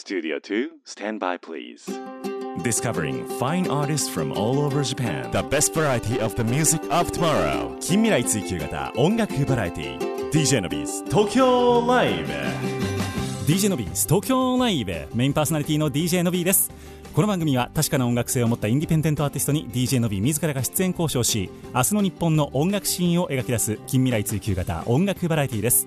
Studio 2, stand by please. Discovering fine artists from all over Japan. The best variety of the music of tomorrow. 近未来追求型音楽バラエティ DJ Nobby's Tokyo Live DJ Nobby's Tokyo Live メインパーソナリティの DJ Nobby ですこの番組は確かな音楽性を持ったインディペンデントアーティストに DJ のビー自らが出演交渉し明日の日本の音楽シーンを描き出す近未来追求型音楽バラエティです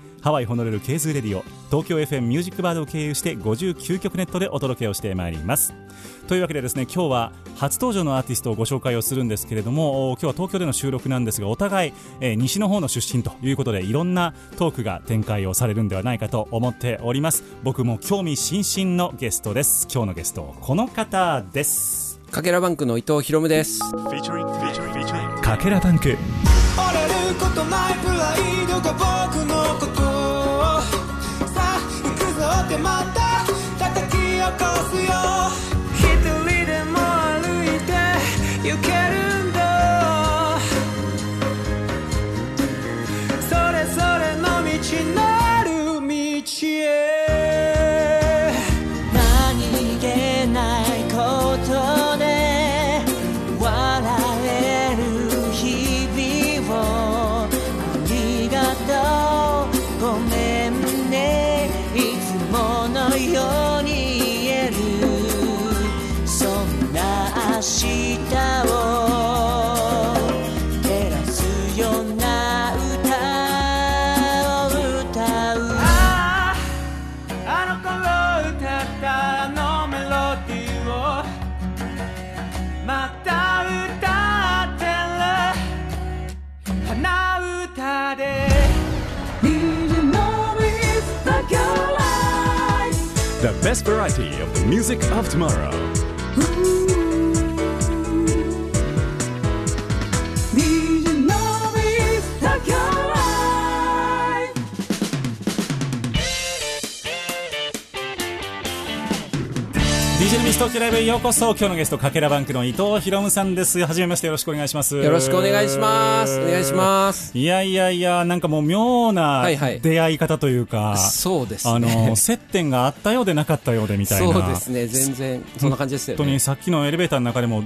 ハワイホノルルケーズレディオ東京 FM ミュージックバードを経由して59曲ネットでお届けをしてまいります。というわけでですね今日は初登場のアーティストをご紹介をするんですけれども今日は東京での収録なんですがお互い、えー西の方の出身ということでいろんなトークが展開をされるんではないかと思っております。僕も興味津々のゲストです。今日のゲストこの方です。かけらバンクの伊藤博夢です。Featuring, featuring, featuring. かけらバンク。折れることないプライドが僕のってまた叩き起こすよ。一人でも歩いて行けるんだ。それぞれの道なる道へ。The best variety of the music of tomorrow. 東京ライブへようこそ今日のゲストかけらバンクの伊藤博夢さんですはじめましてよろしくお願いしますよろしくお願いします。お願いします。いやいやいやなんかもう妙なはいはい出会い方というか、そうですあね。の接点があったようでなかったようでみたいなそうですね。全然、そんな感じですよね。本当にさっきのエレベーターの中でも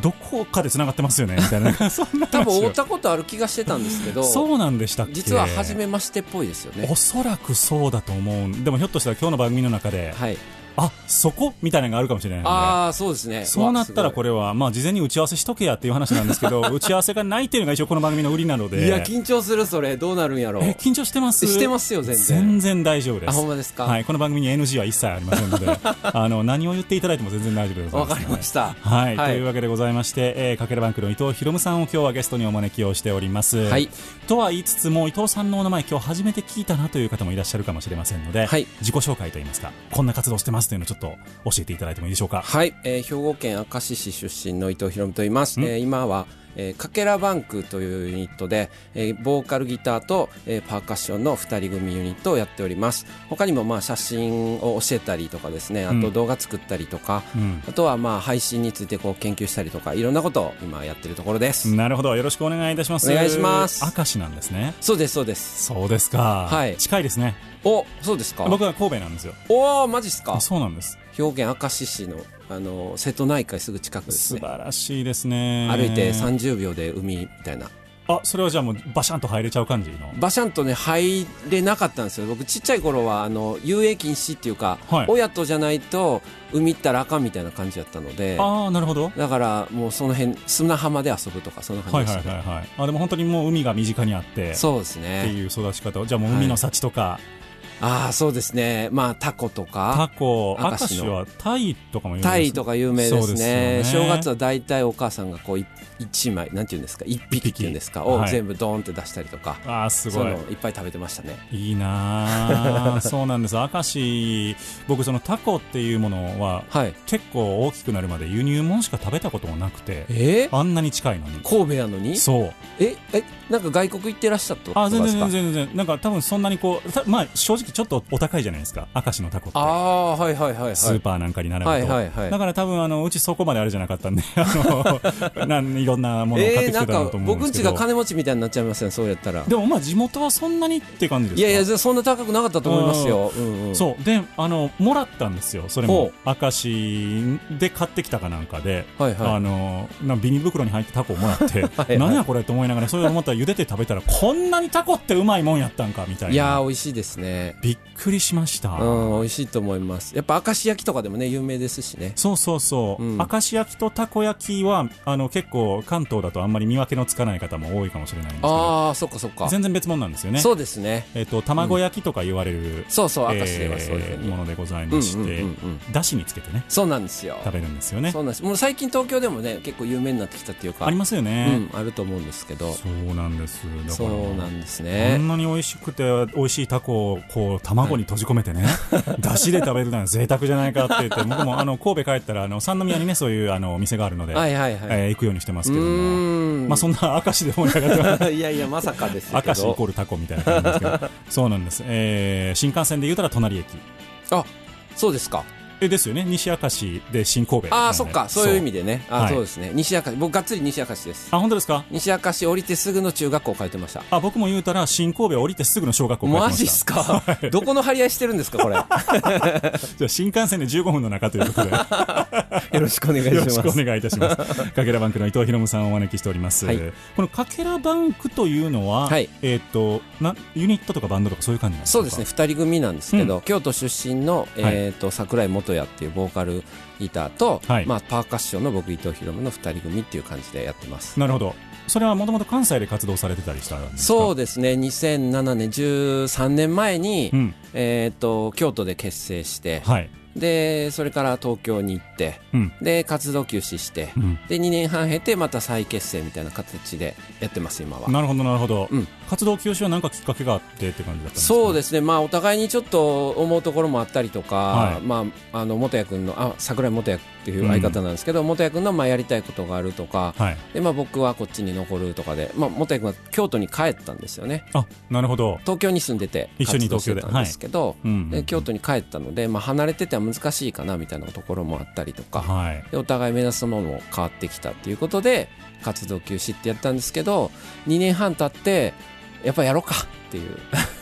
どこかで繋がってますよねみたいな そんな多分話を会ったことある気がしてたんですけど、そうなんでしたっけ？実は初めましてっぽいですよねお。そらくそうだと思うでもひょっとしたら今日の番組の中で、はい。あそこ？みたいなのがあるかもしれないのでああ、そうですね。そうなったらこれ。れは、まあ、事前に打ち合わせしとけやっていう話なんですけど、打ち合わせがないっていうのが一応この番組の売りなので。いや、緊張する、それ。どうなるんやろう。え、緊張してます？してますよ全然全然大丈夫です。あほんまですか？はい、この番組に NG は一切ありませんので、あの、何を言っていただいても全然大丈夫でございます。わかりました。はい、はいというわけでございまして、えー、かけらバンクの伊藤博夢さんを今日はゲストにお招きをしております。はい。とは言いつつも、伊藤さんのお名前今日初めて聞いたなという方もいらっしゃるかもしれませんので、はい自己紹介といいますか、こんな活動してます？というのをちょっと教えていただいてもいいでしょうか。はい、えー兵庫県明石市出身の伊藤博夢と言います。えー今は、えーかけらバンクというユニットで、えーボーカルギターと、えーパーカッションの2人組ユニットをやっております他にもまあ写真を教えたりとかですねあと動画作ったりとか、うんあとはまあ配信についてこう研究したりとかいろんなことを今やってるところです、なるほど。よろしくお願いいたします。お願いします明石なんですね。そうですそうですそうですか。はい近いですね。おそうですか僕は神戸なんですよ。おおマジっすかそうなんです。兵庫県明石市のあの瀬戸内海すぐ近くです素ね晴らしいですね。歩いて30秒で海みたいなあ、それはじゃあもうバシャンと入れちゃう感じの？バシャンとね入れなかったんですよ僕ちっちゃい頃はあの遊泳禁止っていうか、はい親とじゃないと海行ったらあかんみたいな感じだったのでああ、なるほど。だからもうその辺砂浜で遊ぶとかそんなはいはい感じでした、ねはいはい。あ、でも本当にもう海が身近にあって。そうですってねいう育ち方をじゃあもう海の幸とか、ああそうですね。まあタコとかタコ明明石はタイとかも有名ですタイとか有名ですね。ですよね。正月は大体お母さんがこうい一枚なんていうんですか？一匹っていうんですか？をはい。全部ドーンって出したりとか、ああすごい。いっぱい食べてましたね。いいなあ そうなんです。明石僕そのタコっていうものははい。結構大きくなるまで輸入物しか食べたこともなくてえ？ー、あんなに近いのに。神戸やのに？そう。ええなんか外国行ってらっしゃったとあ全然然全然全然。なんか多分そんなにこうたまあ正直ちょっとお高いじゃないですか。明石のタコって。ああはいはいはいはい。スーパーなんかに並ぶと、はいはいはい。だから多分あのうちそこまであれじゃなかったんで あのなんいろんなものを買ってきてたと思うん僕んちですけど、が金持ちみたいになっちゃいますねそうやったら。でもまあ地元はそんなにって感じですか？いやいやそんな高くなかったと思いますよ、うんうん、そう。であのもらったんですよそれほも明石で買ってきたかなんかで、はいはい。あのなビニ袋に入ってタコをもらって はい何やこれと思いながらそれを思ったら茹でて食べたらこんなにタコってうまいもんやったんかみたいな。いやー美味しいですねびっくりしました、うん美味しいと思います。やっぱ明石焼きとかでもね有名ですしね。そうそうそう、うん。明石焼きとたこ焼きはあの結構関東だとあんまり見分けのつかない方も多いかもしれないんですけどああそっかそっか。全然別物なんですよね。そうですね。えっと卵焼きとか言われる、そうそうえ明石ではそういうものでございうんうんまして、うんうん。だしにつけてねそうなんですよ。食べるんですよね。そうなんです。もう最近東京でもね結構有名になってきたっていうかありますよね、うん、あると思うんですけど。そうなんです。だそからうなんですこねんなに美味しくて美味しいタコをこう卵に閉じ込めてね、だしで食べるのは贅沢じゃないかって言って僕もあの神戸帰ったらあの三宮にねそういうあのお店があるので、はいはいはい、えー行くようにしてますうけども。まあそんな明石で盛り上がってます。いやいやまさかですけど。明石イコールタコみたいな感じですけど。そうなんです、えー新幹線で言うたら隣駅。あそうですか。えですよね。西明石で新神戸。ああそっか。そういう意味でね。あ、はい。そうですね。西明石僕がっつり西明石です。あ本当ですか？西明石降りてすぐの中学校通ってました。あ僕も言うたら新神戸降りてすぐの小学校帰ってました。マジっすか？どこの張り合いしてるんですかこれ？よ じゃあ新幹線で15分の中ということで。ろしくお願いしよろますしくお願いいたします。かけらバンクの伊藤博さんをお招きしております。はい。このかけらバンクというのは、はい。えっ、となユニットとかバンドとかそういう感じなんですか？そうですね。2人組なんですけど、京都出身の、えーと桜井元也っていうボーカルギターと、はいまあ、パーカッションの僕伊藤博の2人組っていう感じでやってますなるほど。それはもともと関西で活動されてたりしたんですか？そうですね2007年13年前に、うん。えー、と京都で結成して、はい。でそれから東京に行ってうん。で活動休止して、うん。で2年半経てまた再結成みたいな形でやってます今は。なるほどなるほど、うん活動休止は何かきっかけがあってって感じだったんですか？そうですね、まあ、お互いにちょっと思うところもあったりとか、はいまあ、あの元谷君のあ桜井元谷っていう相方なんですけど、元谷君のまあやりたいことがあるとかはい。で、まあ、僕はこっちに残るとかで、まあ、元谷君は京都に帰ったんですよねあなるほど。東京に住んでて一緒に活動してたんですけど、うん。で京都に帰ったので、まあ、離れてては難しいかなみたいなところもあったりとか、はい。でお互い目指すものも変わってきたっていうことで活動休止ってやったんですけど2年半経ってやっぱやろうかっていう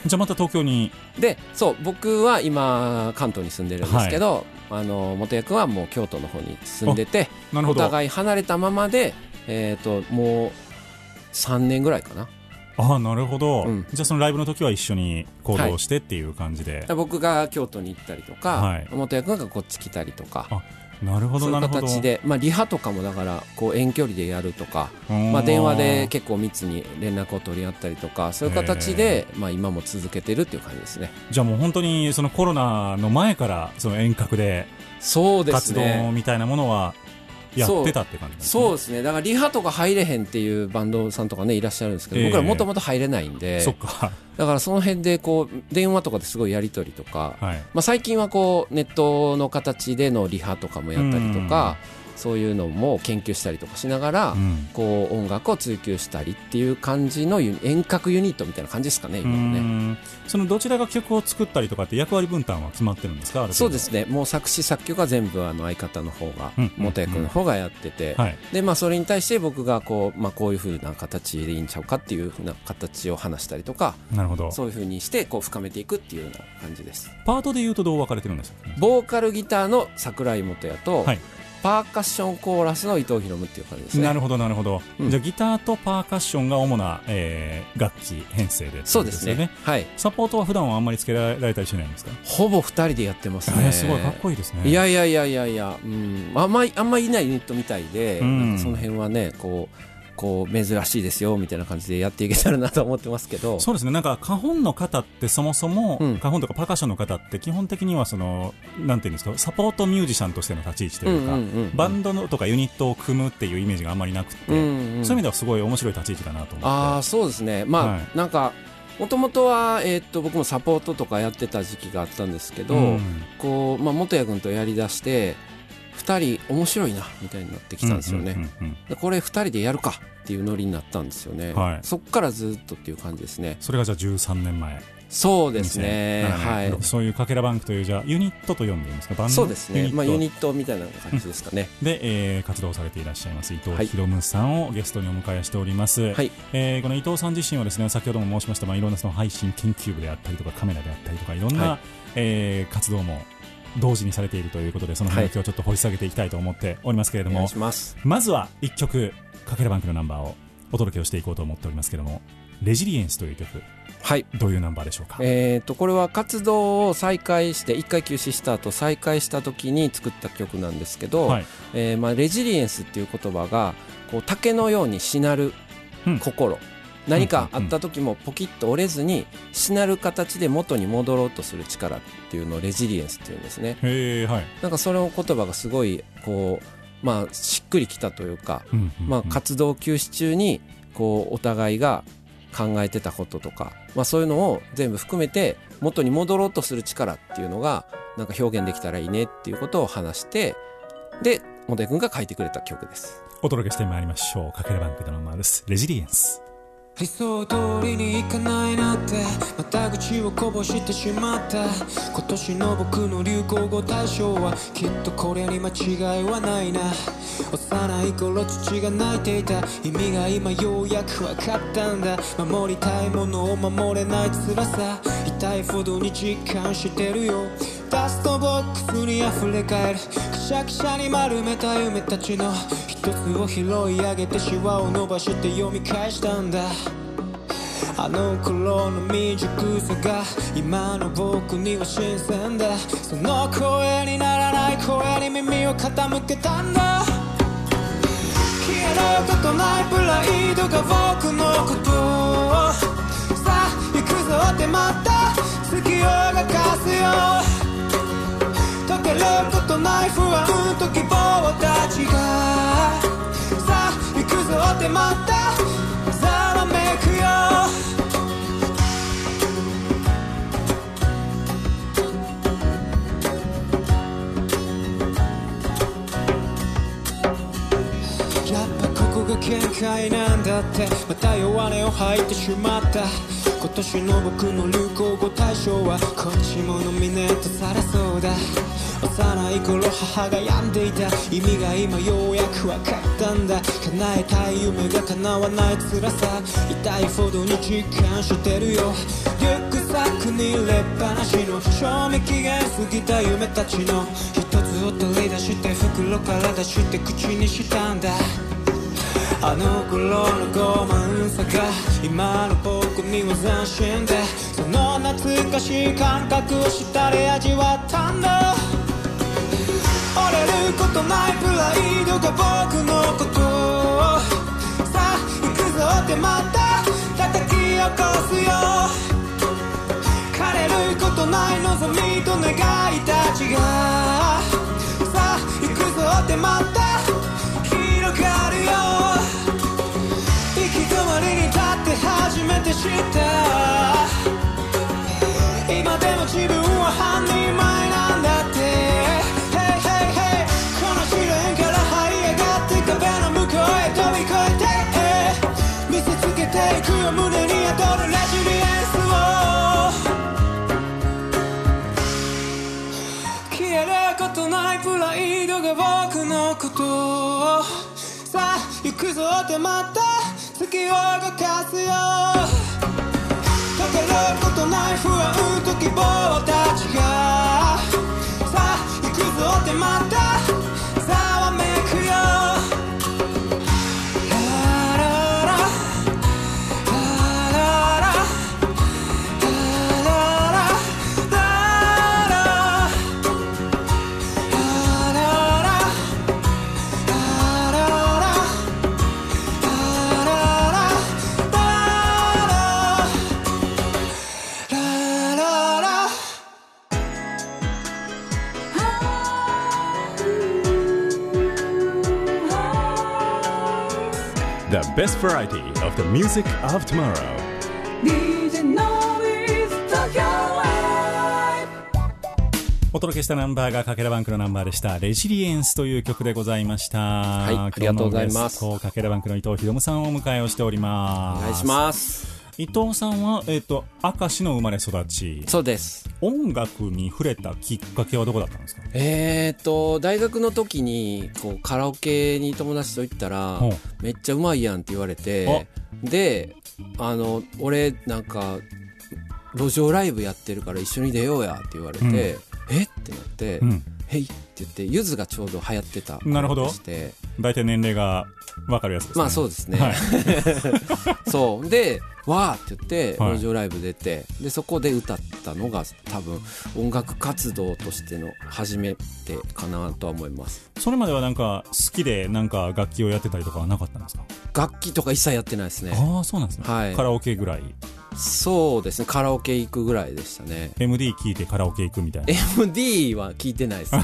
じゃあまた東京に？でそう僕は今関東に住んでるんですけど、あの元谷君はもう京都の方に住んでてお。互い離れたままで、えー、ともう3年ぐらいかなあなるほど、うん。じゃあそのライブの時は一緒に行動してっていう感じで。僕が京都に行ったりとか、はい。元谷君がこっち来たりとか。あなるほそういうどなるほど。形で、まあ、リハとかもだからこう遠距離でやるとか、うん、まあ、電話で結構密に連絡を取り合ったりとかそういう形で、まあ、今も続けてるっていう感じですね。じゃあもう本当にそのコロナの前からその遠隔でそうです活動ねみたいなものはやってたって感じね。そう。ですね。だからリハとか入れへんっていうバンドさんとかねいらっしゃるんですけど、ええ。僕らもともと入れないんでそっか。だからその辺でこう電話とかですごいやり取りとか、はい。まあ、最近はこうネットの形でのリハとかもやったりとか、そういうのも研究したりとかしながら、うん。こう音楽を追求したりっていう感じの遠隔ユニットみたいな感じですかねう今はね。んそのどちらが曲を作ったりとかって役割分担は決まってるんですか？そうですね。もう作詞作曲は全部あの相方の方が、うん。元谷君の方がやってて、はい。でまあ、それに対して僕がこう,、まあ、こういう風な形でいいんちゃうかっていう風な形を話したりとかなるほど。そういう風にしてこう深めていくっていうような感じです。パートで言うとどう分かれてるんですか？ボーカルギターの桜井元也と、はいパーカッションコーラスの伊藤博文っていう感じですね。なるほどなるほど、うん。じゃあギターとパーカッションが主な、えー楽器編成でってことそうですね。はい。サポートは普段はあんまりつけられたりしないんですか、ほぼ二人でやってますね、えーすごいかっこいいですね。いやいやいやいやいや、うん、あんまりあんまりいないユニットみたいで、うん。その辺はねこうこう珍しいですよみたいな感じでやっていけたらなと思ってますけど。そうですね。なんか花本の方ってそもそも、うん。花本とかパーカッションの方って基本的にはそのなんていうんですかサポートミュージシャンとしての立ち位置というか、うんうんうんうん。バンドのとかユニットを組むっていうイメージがあんまりなくて、うんうんそういう意味ではすごい面白い立ち位置だなと思って。ああそうですね。まあ、はい。なんかもともとは、えーっと僕もサポートとかやってた時期があったんですけど、うん。こう、まあ、元谷君とやりだして2人面白いなみたいになってきたんですよね、これ2人でやるかっていうノリになったんですよね、はい。そっからずっとっていう感じですね。それがじゃあ13年前。そうですね。2007年はい。そういうかけらバンクというじゃあユニットと呼んでいいんですか？バンド？そうですね。まあユニッットみたいな感じですかね、トで、えー活動されていらっしゃいます伊藤はい。博夢さんをゲストにお迎えしております、はい。えーこの伊藤さん自身はですね先ほども申しました、まあ、いろんなその配信研究部であったりとかカメラであったりとかいろんな、はい。えー活動も同時にされているということでその辺をはい今日ちょっと掘り下げていきたいと思っておりますけれども、お願いしまずは1曲かけらバンクのナンバーをお届けをしていこうと思っておりますけれども「レジリエンス」という曲はい。どういうナンバーでしょうか、えー、とこれは活動を再開して1回休止した後再開した時に作った曲なんですけど、はい。えーまあ、レジリエンスっていう言葉がこう竹のようにしなるうん。心、何かあった時もポキッと折れずにしなる形で元に戻ろうとする力っていうのをレジリエンスっていうんですね。へえはい、なんかその言葉がすごいこうまあしっくりきたというか、まあ、活動休止中にこうお互いが考えてたこととか、まあ、そういうのを全部含めて元に戻ろうとする力っていうのがなんか表現できたらいいねっていうことを話してでモデ君が書いてくれた曲です。お届けしてまいりましょう。かけらバンクのナンバーです。レジリエンス理想通りにいかないなって。また口をこぼしてしまった。今年の僕の流行語大賞はきっとこれに間違いはないな。幼い頃父が泣いていた。意味が今ようやく分かったんだ。守りたいものを守れない辛さ。痛いほどに実感してるよ。ダストボックスに溢れ返る。くしゃくしゃに丸めた夢たちの一つを拾い上げてシワを伸ばして読み返したんだ。あの頃の未熟さが今の僕には新鮮だ。その声にならない声に耳を傾けたんだ。消えることないプライドが僕のことを。さあ行くぞってまた月をがかすよ。溶けることない不安と希望たちが。さあ行くぞってまた限界なんだって。また弱音を吐いてしまった。今年の僕の流行語大賞はこっちもノミネートされそうだ。幼い頃母が病んでいた。意味が今ようやく分かったんだ。叶えたい夢が叶わない辛さ。痛いほどに実感してるよ。リュックサックに入れっぱなしの賞味期限過ぎた夢たちの。一つを取り出して袋から出して口にしたんだ。あの頃の傲慢さが今の僕には斬新でその懐かしい感覚を舌で味わったんだ。れることないプライドが僕のこと。さあ行くぞってまた。叩き起こすよ。枯れることない望みと願いたちが。さあ行くぞってまた。広がるよ。行き止まりに立って初めて知った。今でも自分は半人前ていくよ胸に宿るレジリエンスを消えることないプライドが僕のことをさあ行くぞってまた月を動かすよ溶けることない不安と希望たちがさあ行くぞってまた best variety of the music of tomorrow. DJ のび東京ライお届けしたナンバーがかけらバンクのナンバーでした「レジリエンス」という曲でございました。はいありがとうございます。かけらバンクの伊藤博文さんをお迎えをしております。お願いします伊藤さんは、えっと明石の生まれ育ち。そうです。音楽に触れたきっかけはどこだったんですか？えー、と大学の時にこうカラオケに友達と行ったらめっちゃうまいやんって言われてであの俺なんか路上ライブやってるから一緒に出ようやって言われて、うん。えっ？てなって、うん。へいって言ってゆずがちょうど流行ってたなるほど。でして大体年齢が分かるやつですね。まあそうですね、はい。そう。でわーって言ってはい。路上ライブ出て、でそこで歌ったのが多分音楽活動としての初めてかなとは思います。それまではなんか好きでなんか楽器をやってたりとかはなかったんですか？楽器とか一切やってないですね。ああそうなんですね、はい。カラオケぐらいそうですねカラオケ行くぐらいでしたね。MD 聞いてカラオケ行くみたいな。MD は聞いてないですね。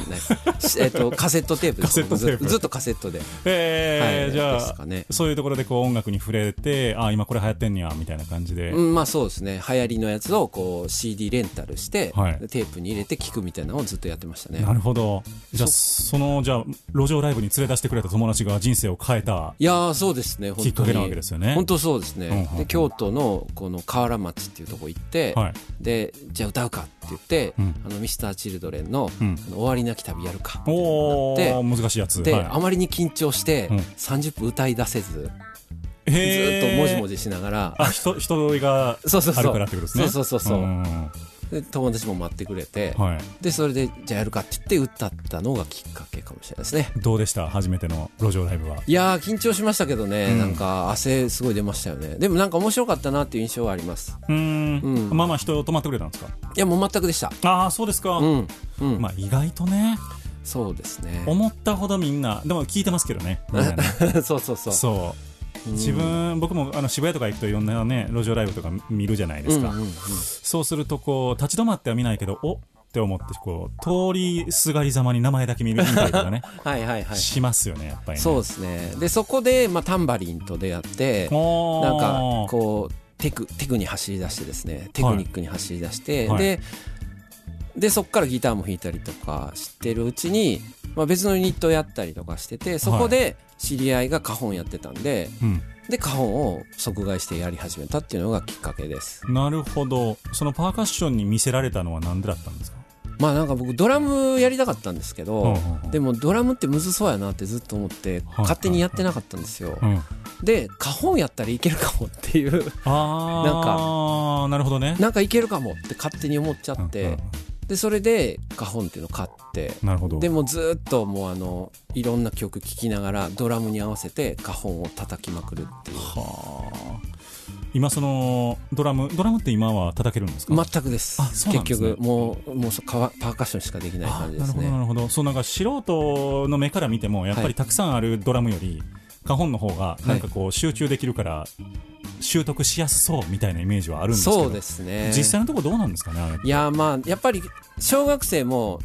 し えっとカセットテープですずずっとカセットで。えー。はいじゃあ、ね。そういうところでこう音楽に触れてああ今これ流行ってんねやみたいな感じで、うん、まあそうですね。流行りのやつをこう CD レンタルして、はい。テープに入れて聴くみたいなのをずっとやってましたね。なるほど。じゃあそのじゃあ路上ライブに連れ出してくれた友達が人生を変えたいやーそうですね。きっかけなわけですよね。本当そうですね、うんうんうん。で京都のこの河原町っていうとこ行って、はい。でじゃあ歌うかって言って、うん。あのミスターチルドレンの,、うん。終わりなき旅やるかおでお難しいやつ。で、はい。あまりに緊張して、うん。30分歌い出せずずっともじもじしながらあ人人がそうそうそう。あるからってことですね。そうそうそうそうで友達も待ってくれて、はい。でそれでじゃあやるかって言って歌ったのがきっかけかもしれないですね。どうでした？初めての路上ライブは。いやー緊張しましたけどね、うん。なんか汗すごい出ましたよね。でもなんか面白かったなっていう印象はあります。うーん。うん。まあまあ人泊まってくれたんですか？いやもう全くでした。ああそうですか、うん。うん、まあ意外とね。そうですね。思ったほどみんなでも聞いてますけどね。そうそうそう。そう。うん自分僕もあの渋谷とか行くといろんなね路上ライブとか見るじゃないですか、うんうんうん。そうするとこう立ち止まっては見ないけどおって思ってこう通りすがりざまに名前だけ見るみたいとかね、はいはいはい。しますよねやっぱりね。そうですね。でそこで、まあ、タンバリンと出会ってなんかこうテクテクに走り出してですね。テクニックに走り出して、はい。ででそこからギターも弾いたりとかしてるうちに、まあ、別のユニットをやったりとかしててそこで知り合いが花本やってたんでうん。で花本を即買いしてやり始めたっていうのがきっかけです。なるほど。そのパーカッションに見せられたのは何でだったんですか？まあなんか僕ドラムやりたかったんですけど、うんうんうん。でもドラムってむずそうやなってずっと思ってはい勝手にやってなかったんですよ、うん。で花本やったらいけるかもっていう。ああなんか。なるほどね。なんかいけるかもって勝手に思っちゃって、うんうんでそれで花本っていうのを買ってなるほど。でもずっともうあのいろんな曲聴きながらドラムに合わせて花本を叩きまくるっていう。はあ。今そのドラムドラムって今は叩けるんですか？全くです。あそうなんですね。結局もうもうそパーカッションしかできない感じですあなるほどなねるほど。そうなんか素人の目から見てもやっぱはいりたくさんあるドラムより花本の方がなんかこう集中できるから習得しやすそうみたいなイメージはあるんですけどそうですね。実際のところどうなんですかねいやまあやっぱり小学生も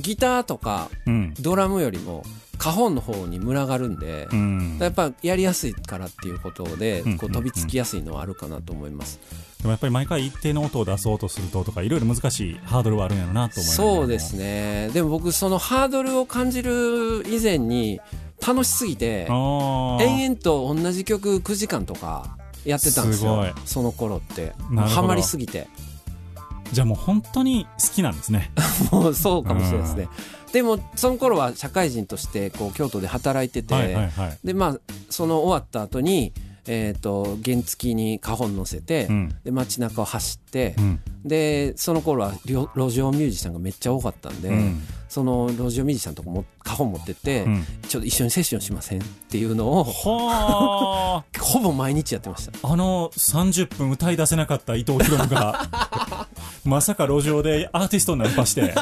ギターとかうん。ドラムよりも花本の方に群がるんで、うん。やっぱやりやすいからっていうことで、うんこう飛びつきやすいのはあるかなと思います、でもやっぱり毎回一定の音を出そうとするととかいろいろ難しいハードルはあるんやろなと思いますそうですね。でも僕そのハードルを感じる以前に楽しすぎて延々と同じ曲9時間とかやってたんですよすその頃って。ハマりすぎて。じゃあもう本当に好きなんですね。もうそうかもしれないですね。でもその頃は社会人としてこう京都で働いてて、でまあその終わった後にえっ、と原付に花本乗せて、うん。で街中を走って、うん。でその頃は路上ミュージシャンがめっちゃ多かったんで、うん。その路上ミュージシャンとかも花本持ってって、うん。ちょっと一緒にセッションしませんっていうのをはあ。ほぼ毎日やってました。あの30分歌い出せなかった伊藤博文が まさか路上でアーティストにナンパして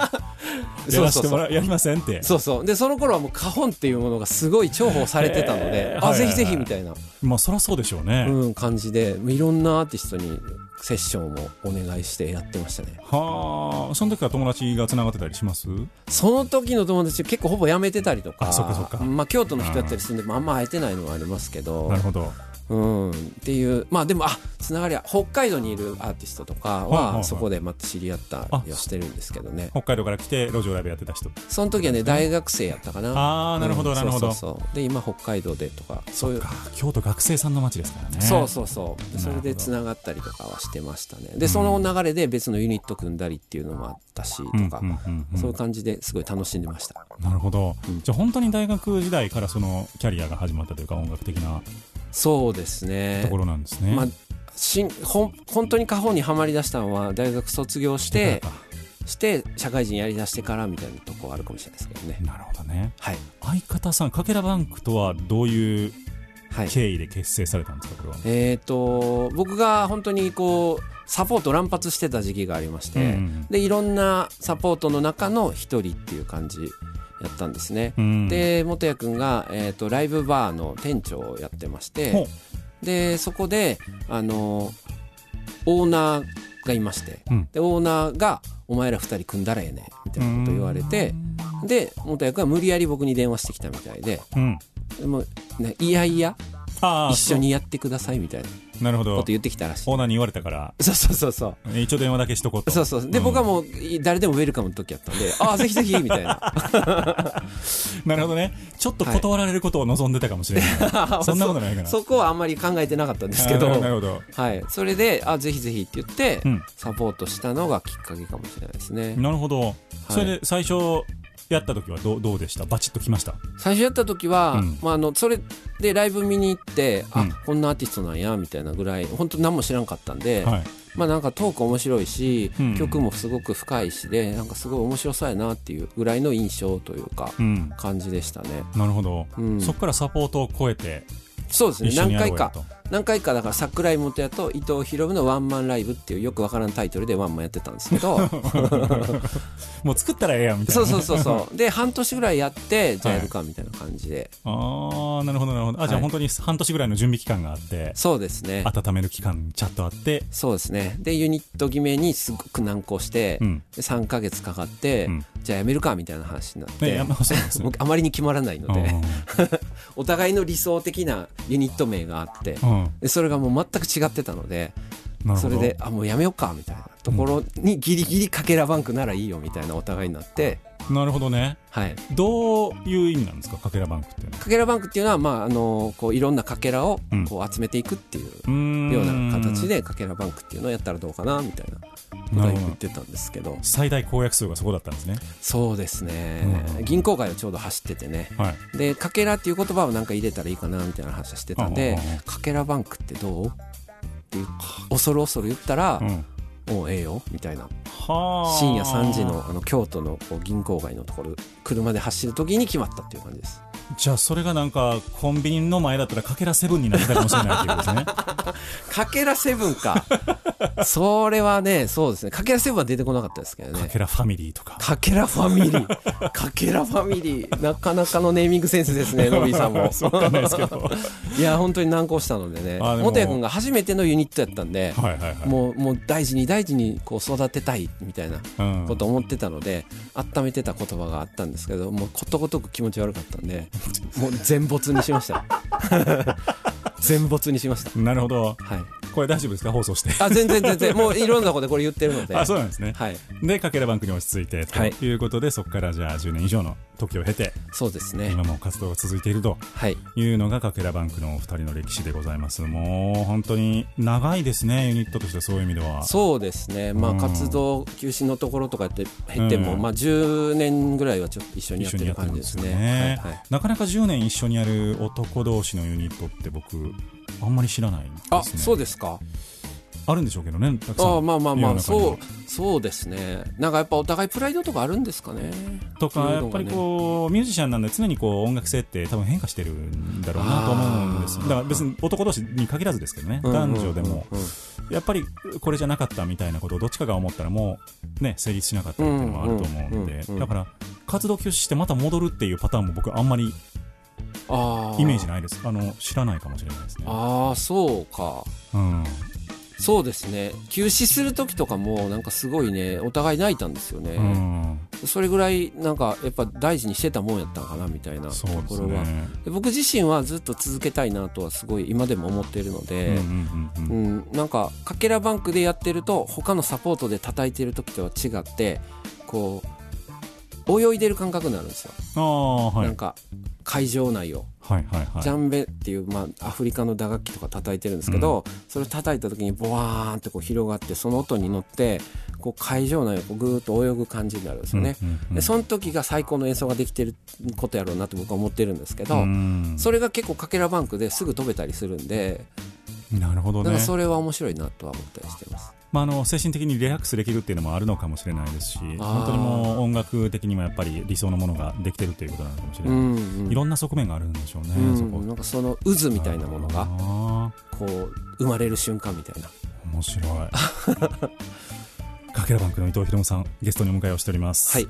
やらせてもらやりませんって。そうそう。でその頃はもう花本っていうものがすごい重宝されてたので、あ、ぜひぜひみたいな、まあそりゃそうでしょうね、うん、感じでいろんなアーティストにセッションをお願いしてやってましたね。はあその時は友達がつながってたりします？その時の友達結構ほぼ辞めてたりとかあそっかそっか。まあ、京都の人だったりするんで、まあ、あんま会えてないのはありますけど。なるほどうん、っていうまあでもあつながりは北海道にいるアーティストとかはそこでまた知り合ったりはしてるんですけどね。北海道から来て路上ライブやってた人。その時はね大学生やったかな。ああなるほどうんなるほど、そうそうそう。で今北海道でとかそういう。か京都学生さんの街ですからね。そうそうそう。でそれでつながったりとかはしてましたね。でその流れで別のユニット組んだりっていうのもあったしとか、そういう感じですごい楽しんでました。なるほど、うん。じゃあ本当に大学時代からそのキャリアが始まったというか音楽的なそうですね。ところなんですね、まあしんほん本当に家宝にはまりだしたのは大学卒業してして社会人やりだしてからみたいなとこあるかもしれないですけどね。なるほどね。はい。相方さんかけらバンクとはどういうはい。経緯で結成されたんですかこれは、えっ、と僕が本当にこうサポート乱発してた時期がありまして、うんうん。でいろんなサポートの中の一人っていう感じやったんですね、うん。で元谷君が、えー、とライブバーの店長をやってましほてでそこであのオーナーがいまして、うん。でオーナーが「お前ら二人組んだらええね」みたいなこと言われてで元谷君は無理やり僕に電話してきたみたいでうん。でも、ね、いやいや一緒にやってくださいみたいななるほど。こと言ってきたらしい。オーナーに言われたから。そうそうそうそう。え一応電話だけしとこうと。そうそう。で、ん。僕はもうい誰でもウェルカムの時やったんで ああぜひぜひみたいな。なるほどね。ちょっと断られることを望んでたかもしれない、そんなことないかなそこはあんまり考えてなかったんですけど。なるほど。はい、それであぜひぜひって言って、うん。サポートしたのがきっかけかもしれないですね。なるほど、それで最初やった時はどうどうでした？バチッときました？最初やった時は、うん。まあ、あのそれでライブ見に行って、うん。あこんなアーティストなんやみたいなぐらい本当何も知らんかったんで、はい。まあなんかトーク面白いし、うん。曲もすごく深いしでなんかすごい面白そうやなっていうぐらいの印象というか、うん。感じでしたね。なるほど、うん。そこからサポートを超えてそうですね。何回か何回かだから桜井元也と伊藤博文のワンマンライブっていうよくわからんタイトルでワンマンやってたんですけど。もう作ったらええやんみたいな。ね、そうそうそうそう。で半年ぐらいやってじゃあやるかみたいな感じで、ああなるほどなるほど。あ、じゃあはい。本当に半年ぐらいの準備期間があってそうですね。温める期間ちゃんとあって。そうですね。でユニット決めにすごく難航して、うん。で3ヶ月かかって、うん。じゃあやめるかみたいな話になって、ねあまりに決まらないので。お互いの理想的なユニット名があって。うんうんでそれがもう全く違ってたのでそれであもうやめようかみたいな。ところにギリギリかけらバンクならいいよみたいなお互いになって、なるほどね。はい、どういう意味なんですかかけらバンクって？いうのはかけらバンクっていうのは、まあ、あのこういろんなかけらをうん。こう集めていくっていうような形でかけらバンクっていうのをやったらどうかなみたいなことはなるほど。言ってたんですけど。最大公約数がそこだったんですね。そうですね、うん。銀行街をちょうど走っててね。はい。でかけらっていう言葉をなんか入れたらいいかなみたいな話はしてたんでかけらバンクってどう？って言う恐る恐る言ったらう、ん。おうええよみたいな。はあ。深夜3時のあの京都の銀行街のところ車で走る時に決まったっていう感じですじゃあそれがなんかコンビニの前だったらかけらセブンになってたかもしれないいうことですね。かけらセブンか。それはねそうですね。かけらセブンは出てこなかったですけどかねけらファミリーとか。かけらファミリー。かけらファミリー。なかなかのネーミングセンスですね のびーさんも。そうわかんないですけど。いや本当に難航したのでね。元谷君が初めてのユニットやったんで、はいはいはい。もうもう大事に大事にこう育てたいみたいなうん。こと思ってたので、温めてた言葉があったんですけどもうことごとく気持ち悪かったんでもう全没にしました 全没にしました。なるほど。はい。これ大丈夫ですか？放送して。あ全然全然。もういろんなとこでこれ言ってるので。あそうなんですね。はい。でかけらバンクに落ち着いてはい。ということで、そこからじゃあ10年以上の時を経てそうですね。今も活動が続いているとはい。いうのがかけらバンクのお二人の歴史でございます。もう本当に長いですねユニットとしてそういう意味では。そうですね。まうん。あ活動休止のところとかって減っても、うん。まあ10年ぐらいはちょっと一緒にやってる感じですね。なかなか10年一緒にやる男同士のユニットって僕あんまり知らないですね。あそうですかあるんでしょうけどねたくさん。あまあまあまあそうそうですね。なんかやっぱお互いプライドとかあるんですかね。とかやっぱりこうミュージシャンなんで常にこう音楽性って多分変化してるんだろうなと思うんです。だから別に男同士に限らずですけどねうん男女でも。うんうん。やっぱりこれじゃなかったみたいなことをどっちかが思ったらもうね成立しなかったりっていうのもあると思うんで。だから活動休止してまた戻るっていうパターンも僕あんまりあイメージないです。あの知らないかもしれないですね。ああそうか。うんそうですね。休止する時とかもなんかすごいねお互い泣いたんですよね、うん。それぐらいなんかやっぱ大事にしてたもんやったんかなみたいなところは、ねで僕自身はずっと続けたいなとはすごい今でも思っているので、なんかかけらバンクでやってると他のサポートで叩いてる時とは違ってこう泳いでる感覚になるんですよ、はい。なんか会場内を、はいはいはい。ジャンベっていう、まあ、アフリカの打楽器とか叩いてるんですけど、それを叩いた時にボワーンってこう広がってその音に乗ってこう会場内をこうぐーっと泳ぐ感じになるんですよね、うんうんうん。でその時が最高の演奏ができてることやろうなって僕は思ってるんですけど、うん。それが結構かけらバンクですぐ飛べたりするんでなるほどね。だからそれは面白いなとは思ったりしてますまあ、あの精神的にリラックスできるっていうのもあるのかもしれないですし本当にもう音楽的にもやっぱり理想のものができてるということなのかもしれうない、んうん。いろんな側面があるんでしょうね、うんそこ。なんかその渦みたいなものがあこう生まれる瞬間みたいな。ー面白い。かけらバンクの伊藤博文さんゲストにお迎えをしております、はい。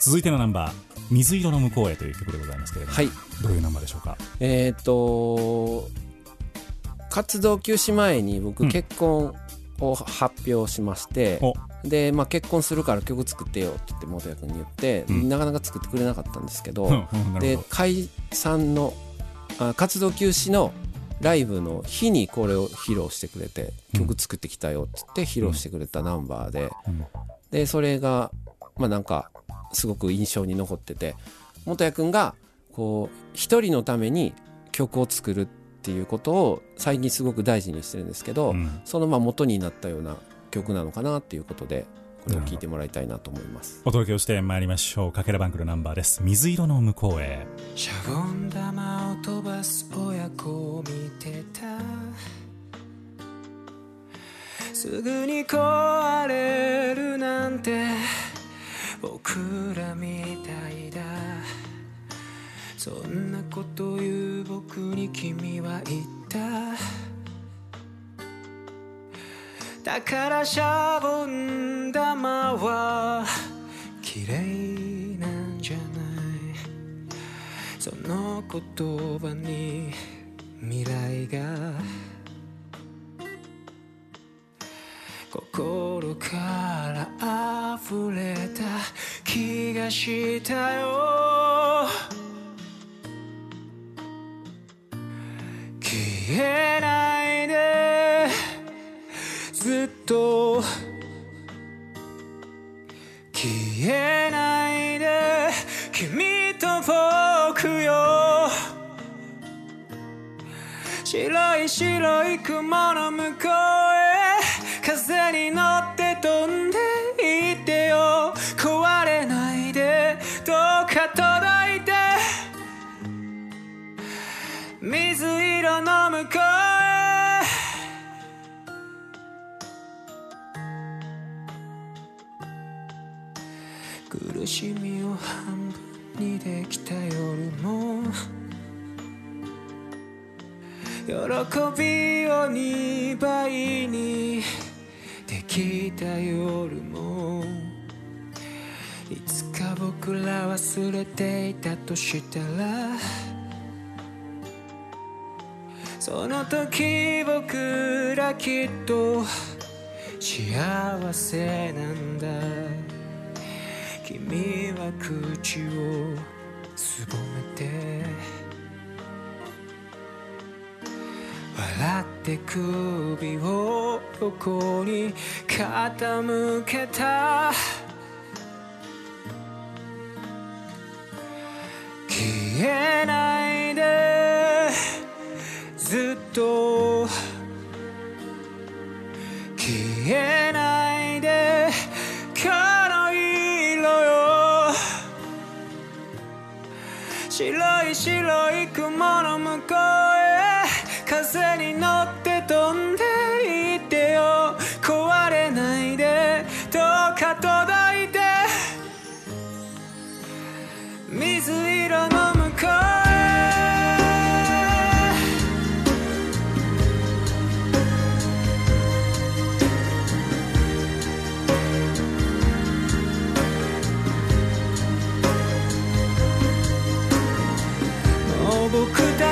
続いてのナンバー「水色の向こうへ」という曲でございますけれども、はい。どういうナンバーでしょうか？えっ、と活動休止前に僕うん。結婚を発表しまして、お。で、まあ、結婚するから曲作ってよって言って元谷君に言って、うん。なかなか作ってくれなかったんですけど、うんうんなるで解散のあ活動休止のライブの日にこれを披露してくれてうん。曲作ってきたよって言って披露してくれたナンバーで、うん。でそれがまあなんかすごく印象に残ってて元谷君がこう一人のために曲を作るっていうことを最近すごく大事にしてるんですけど、うん。そのまあ元になったような曲なのかなっていうことでこれを聴いてもらいたいなと思います。お届けをしてまいりましょう。かけらバンクのナンバーです。水色の向こうへ。シャボン玉を飛ばす親子を見てた。すぐに壊れるなんて僕らみたいだそんなこと言う僕に君は言った。だからシャボン玉は綺麗なんじゃない。その言葉に未来が心から溢れた気がしたよ。消えないでずっと消えないで君と僕よ白い白い雲の向こうへ風に乗って飛んで苦しみを半分にできた夜も喜びを2倍にできた夜もいつか僕ら忘れていたとしたらその時僕らきっと幸せなんだ。君は口をすぼめて。笑って首を横に傾けた。消えない雲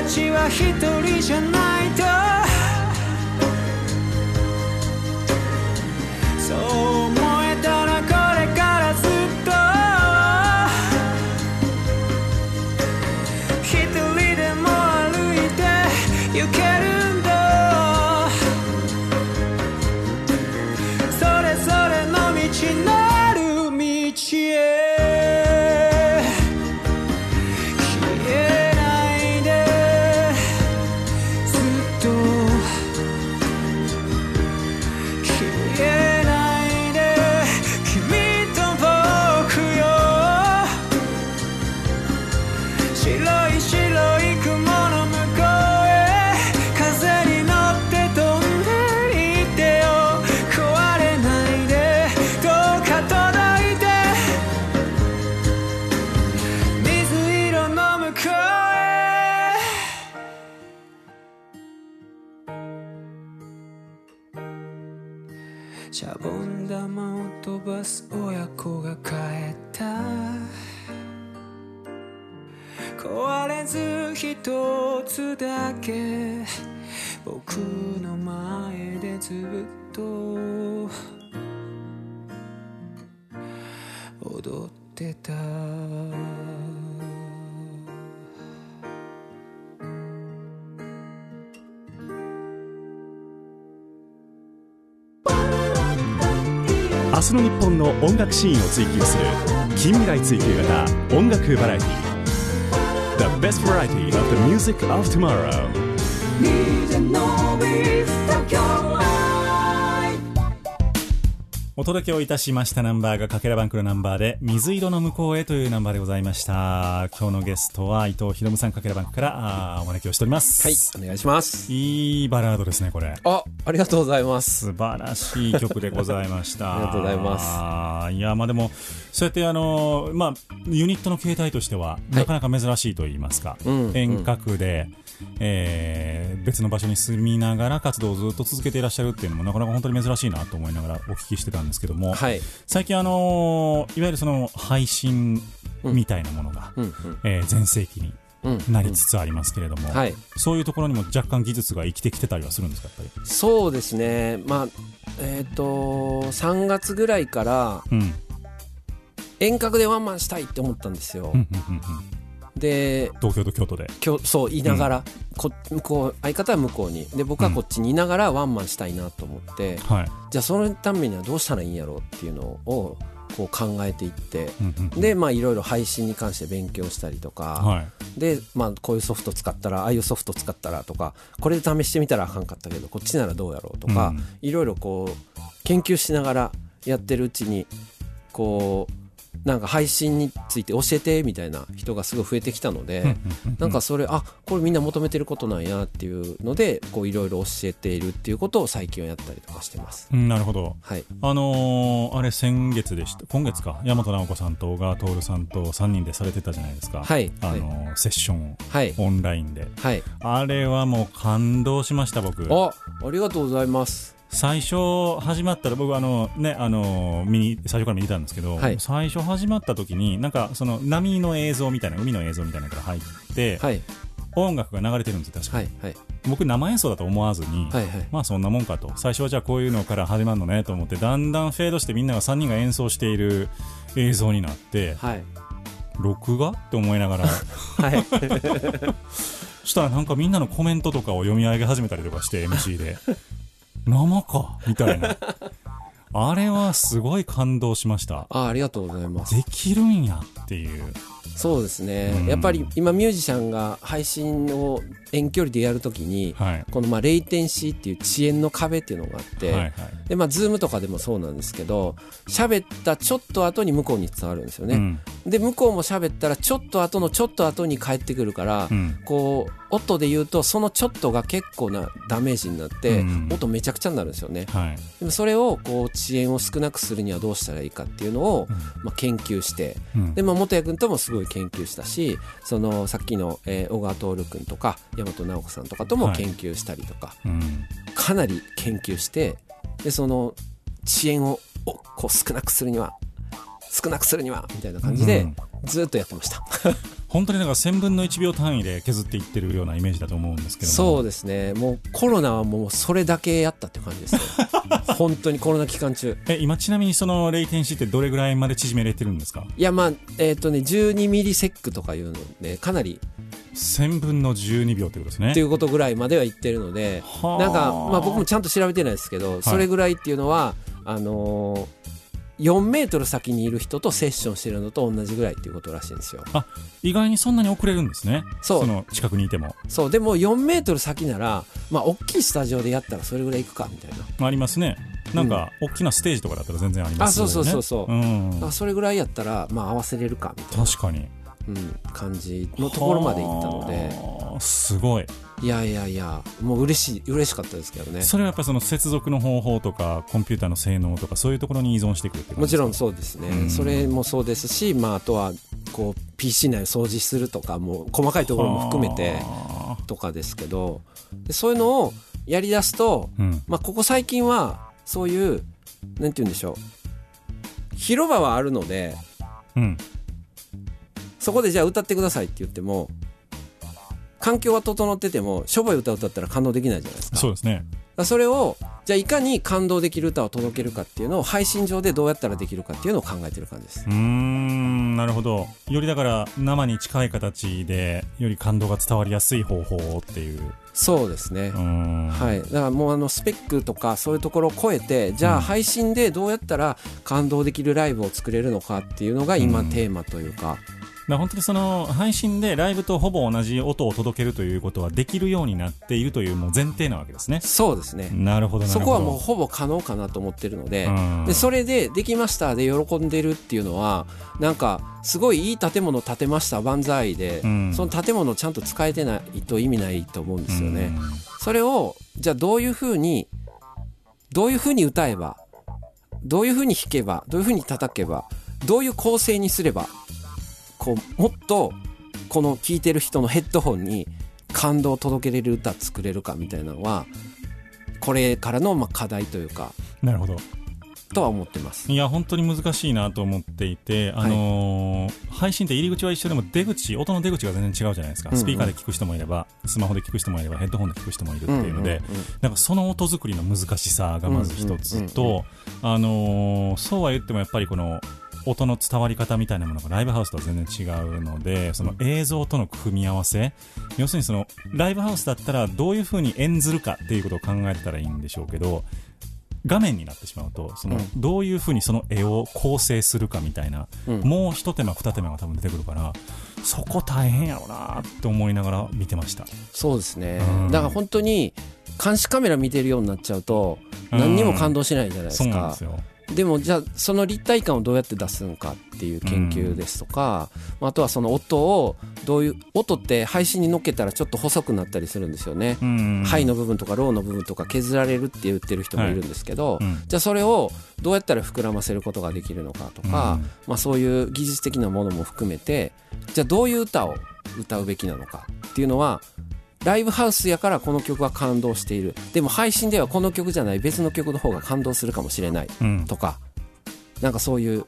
僕たちは一人じゃない。踊ってた明日の日本の音楽シーンを追求する近未来追求型音楽バラエティ The best variety of the music of tomorrow お届けをいたしましたナンバーがかけらバンクのナンバーで水色の向こうへというナンバーでございました。今日のゲストは伊藤博さんかけらバンクからあーお招きをしております。はいお願いします。いいバラードですねこれ。あありがとうございます。素晴らしい曲でございました。ありがとうございます。いやまあでもそうやってあのまあユニットの形態としてはなかなか珍しいと言いますか、うん。遠隔で、えー別の場所に住みながら活動をずっと続けていらっしゃるっていうのもなかなか本当に珍しいなと思いながらお聞きしてたんですけども、はい。最近あのいわゆるその配信みたいなものが、全盛期にうんなりつつありますけれども、はい。そういうところにも若干技術が生きてきてたりはするんですかやっぱり？そうですね。まあえっ、と3月ぐらいからうん。遠隔でワンマンしたいって思ったんですよ、うんうんうんうんで東京と京都で。そう言いながら、こ向こう相方は向こうに。で僕はこっちにいながらワンマンしたいなと思って、はい、じゃあそのためにはどうしたらいいんやろうっていうのをこう考えていってうんうんうん。でまあいろいろ配信に関して勉強したりとか、はい。でまあこういうソフト使ったらああいうソフト使ったらとかこれで試してみたらあかんかったけどこっちならどうやろうとか、うん。いろいろこう研究しながらやってるうちにこうなんか配信について教えてみたいな人がすごい増えてきたので、なんかそれあこれみんな求めてることなんやっていうのでこういろいろ教えているっていうことを最近はやったりとかしてます。うんなるほど。はい、あのーあれ先月でした今月か大和直子さんと小川徹さんと3人でされてたじゃないですか。はい。あのーセッションをはい。オンラインで。はい。あれはもう感動しました僕。あありがとうございます。最初始まったら僕あのねあの見に最初から見てたんですけど、はい。最初始まった時になんかその波の映像みたいな海の映像みたいなのから入って、はい。音楽が流れてるんですよ確か、はいはい。僕生演奏だと思わずに、はいはい。まあそんなもんかと。最初はじゃあこういうのから始まるのねと思ってだんだんフェードしてみんなが3人が演奏している映像になってはい。録画？って思いながら。はい。そしたらなんかみんなのコメントとかを読み上げ始めたりとかして MC で生か？みたいな。あれはすごい感動しました。あありがとうございます。できるんやっていうそうですね、うん。やっぱり今ミュージシャンが配信を遠距離でやるときに、はい。このまあレイテンシーっていう遅延の壁っていうのがあって、はいはい。でまあズームとかでもそうなんですけど喋ったちょっと後に向こうに伝わるんですよね、うん。で向こうも喋ったらちょっと後のちょっと後に帰ってくるから、うん。こう音で言うとそのちょっとが結構なダメージになって、うん。音めちゃくちゃになるんですよね。はい。でもそれをこう遅延を少なくするにはどうしたらいいかっていうのを、まあ、研究してうん。で、まあ、元谷君ともすごい研究したしそのさっきの、えー小川徹君とか大和直子さんとかともはい。研究したりとか、うん。かなり研究してでその遅延をおこう少なくするには少なくするにはみたいな感じで、うん。ずっとやってました。本当になんか1000分の1秒単位で削っていってるようなイメージだと思うんですけども。そうですね。もうコロナはもうそれだけやったって感じですね 本当にコロナ期間中。え今ちなみにそのレイテンシーってどれぐらいまで縮めれてるんですか？いやまあえっ、とね12ミリセックとかいうのでかなり。1000分の12秒ってことですね。っていうことぐらいまでは言ってるのではあ。なんか、まあ、僕もちゃんと調べてないですけど、それぐらいっていうのはあのー4メートル先にいる人とセッションしてるのと同じぐらいっていうことらしいんですよ。意外にそんなに遅れるんですね。そう。の近くにいても。そう。でも4メートル先ならまあ大きいスタジオでやったらそれぐらい行くかみたいな。ありますね。なんか、大きなステージとかだったら全然ありますよね。あそうそうそうそう。うん。それぐらいやったらまあ合わせれるかみたいな、確かにうん、感じのところまで行ったので。はあすごい。いやいやいやもう嬉しい嬉しかったですけどね。それはやっぱりその接続の方法とかコンピューターの性能とかそういうところに依存してくるってもちろんそうですね、うん。それもそうですし、まあ、あとはこう PC 内を掃除するとかもう細かいところも含めてはとかですけど。でそういうのをやりだすと、あうん。まあ、ここ最近はそういうなんて言うんでしょう。広場はあるのでうんそこでじゃあ歌ってくださいって言っても環境は整っててもしょぼい歌を歌ったら感動できないじゃないですか。そうですね。それをじゃあいかに感動できる歌を届けるかっていうのを配信上でどうやったらできるかっていうのを考えてる感じです。うーんなるほど。よりだから生に近い形でより感動が伝わりやすい方法っていう。そうですね。はい、だからもうあのスペックとかそういうところを超えてじゃあ配信でどうやったら感動できるライブを作れるのかっていうのが今うん。テーマというか、だから本当にその配信でライブとほぼ同じ音を届けるということはできるようになっているというもう前提なわけですね。そうですね。なるほどなるほど。そこはもうほぼ可能かなと思ってるので,、うんでそれでできましたで喜んでるっていうのはなんかすごいいい建物建てました万歳で、うん。その建物ちゃんと使えてないと意味ないと思うんですよね。うん。それをじゃあどういうふうにどういうふうに歌えばどういうふうに弾けばどういうふうに叩けばどういう構成にすればこうもっとこの聴いてる人のヘッドホンに感動を届けれる歌作れるかみたいなのはこれからのまあ課題というかなるほど。とは思ってます。いや本当に難しいなと思っていて、あのー配信って入り口は一緒でも出口音の出口が全然違うじゃないですか、うんうん。スピーカーで聞く人もいればスマホで聞く人もいればヘッドホンで聞く人もいるっていうので、うんうんうんなんかその音作りの難しさがまず一つうんうんと、あのーそうは言ってもやっぱりこの音の伝わり方みたいなものがライブハウスとは全然違うのでその映像との組み合わせ。要するにそのライブハウスだったらどういう風に演ずるかっていうことを考えてたらいいんでしょうけど画面になってしまうとその、うん。どういう風にその絵を構成するかみたいな、うん。もう一手間二手間が多分出てくるからそこ大変やろうなって思いながら見てました。そうですね。うん。だから本当に監視カメラ見てるようになっちゃうと何にも感動しないじゃないですか。そうなんです。よでもじゃあその立体感をどうやって出すのかっていう研究ですとか、あとはその音をどういう音って配信に乗っけたらちょっと細くなったりするんですよね。うんハイの部分とかローの部分とか削られるって言ってる人もいるんですけど、うん。じゃあそれをどうやったら膨らませることができるのかとか、うん。まあ、そういう技術的なものも含めてじゃあどういう歌を歌うべきなのかっていうのはライブハウスやからこの曲は感動している。でも配信ではこの曲じゃない別の曲の方が感動するかもしれない。うん。とか。なんかそういう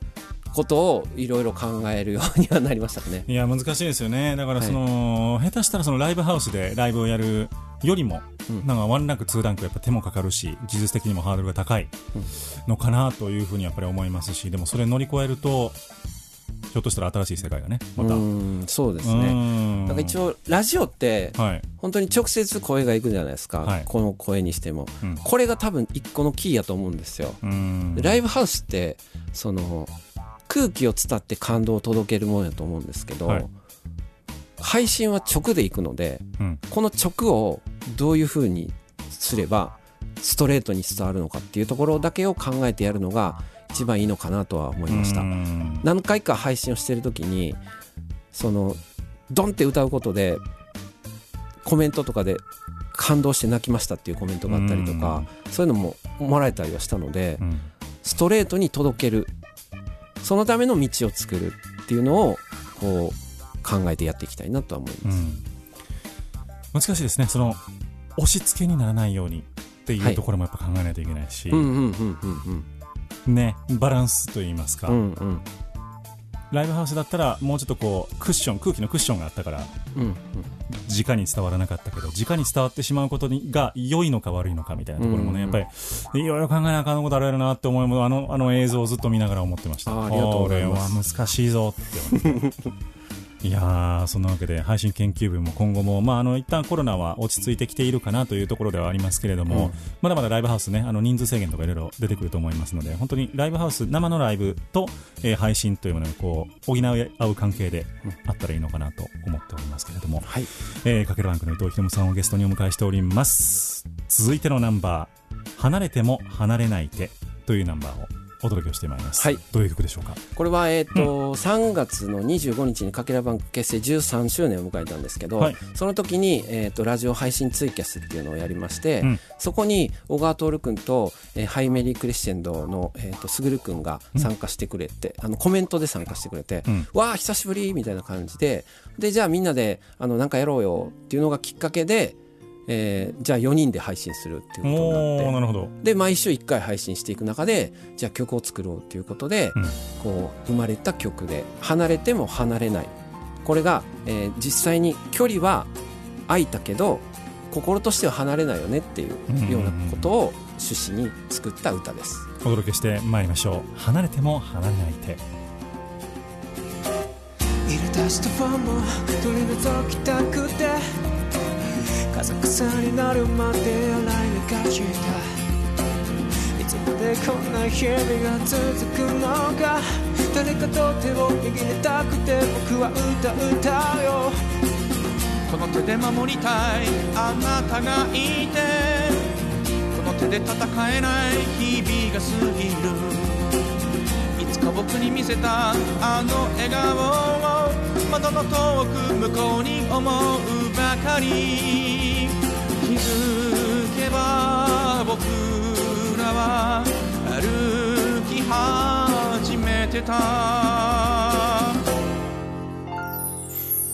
ことをいろいろ考えるようにはなりましたね。いや難しいですよね。だからその、下手したらそのライブハウスでライブをやるよりも、うん。なんかワンランクツーランクやっぱ手もかかるし技術的にもハードルが高いのかなというふうにやっぱり思いますしでもそれ乗り越えるとひょっとしたら新しい世界がねまた。うんそうですうね。ん。なんか一応ラジオってはい、本当に直接声がいくじゃないですか、はい。この声にしても。うん。これが多分一個のキーやと思うんですよ。ライブハウスってその空気を伝って感動を届けるものやと思うんですけど、はい。配信は直でいくのでうん。この直をどういうふうにすればストレートに伝わるのかっていうところだけを考えてやるのが一番いいのかなとは思いました。うん。何回か配信をしてる時にそのドンって歌うことでコメントとかで感動して泣きましたっていうコメントがあったりとかそういうのももらえたりはしたのでうん。ストレートに届ける。そのための道を作るっていうのをこう考えてやっていきたいなとは思います。うん。難しいですね。その押し付けにならないようにっていうところもやっぱ考えないといけないし、ねバランスといいますか、うんうん。うんライブハウスだったらもうちょっとこうクッション空気のクッションがあったからうん直に伝わらなかったけど直に伝わってしまうことにが良いのか悪いのかみたいなところもね、うんやっぱりいろいろ考えなあかんことあるやろなって思いもあのあの映像をずっと見ながら思ってました。あーありがとうございます。これは難しいぞっていやーそんなわけで配信研究部も今後も、まあ、あの一旦コロナは落ち着いてきているかなというところではありますけれども、うん。まだまだライブハウスねあの人数制限とかいろいろ出てくると思いますので本当にライブハウス生のライブと、えー配信というものがこう補い合う関係であったらいいのかなと思っておりますけれども、はい。えーかけるバンクの伊藤ひとむさんをゲストにお迎えしております。続いてのナンバー「離れても離れない手」というナンバーをお届けをしてまいります、はい。どういう曲でしょうか？これは、えーと3月の25日にかけらバンク結成13周年を迎えたんですけど、はい。その時に、えー、とラジオ配信ツイキャスっていうのをやりまして、うん。そこに小川徹君と、えーハイメリークリスチェンドの、えー、とすぐる君が参加してくれて、あのコメントで参加してくれて、うん。わあ久しぶりみたいな感じででじゃあみんなであのなんかやろうよっていうのがきっかけで、えーじゃあ4人で配信するっていうことになって。おーなるほど、で毎週1回配信していく中でじゃあ曲を作ろうということで、うん。こう生まれた曲で離れても離れない。これが、えー実際に距離は空いたけど心としては離れないよねっていうようなことを趣旨に作った歌です。お届けしてまいりましょう。離れても離れない手。入れ出したファンも取り除きたくて風草になるまで洗い流したいつまでこんな日々が続くのか。誰かと手を握りたくて僕は歌う歌よ。この手で守りたい。あなたがいて。この手で戦えない。日々が過ぎる。いつか僕に見せたあの笑顔を窓の遠く向こうに思うばかり。気づけば僕らは歩き始めてた。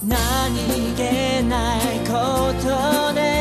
何気ないことで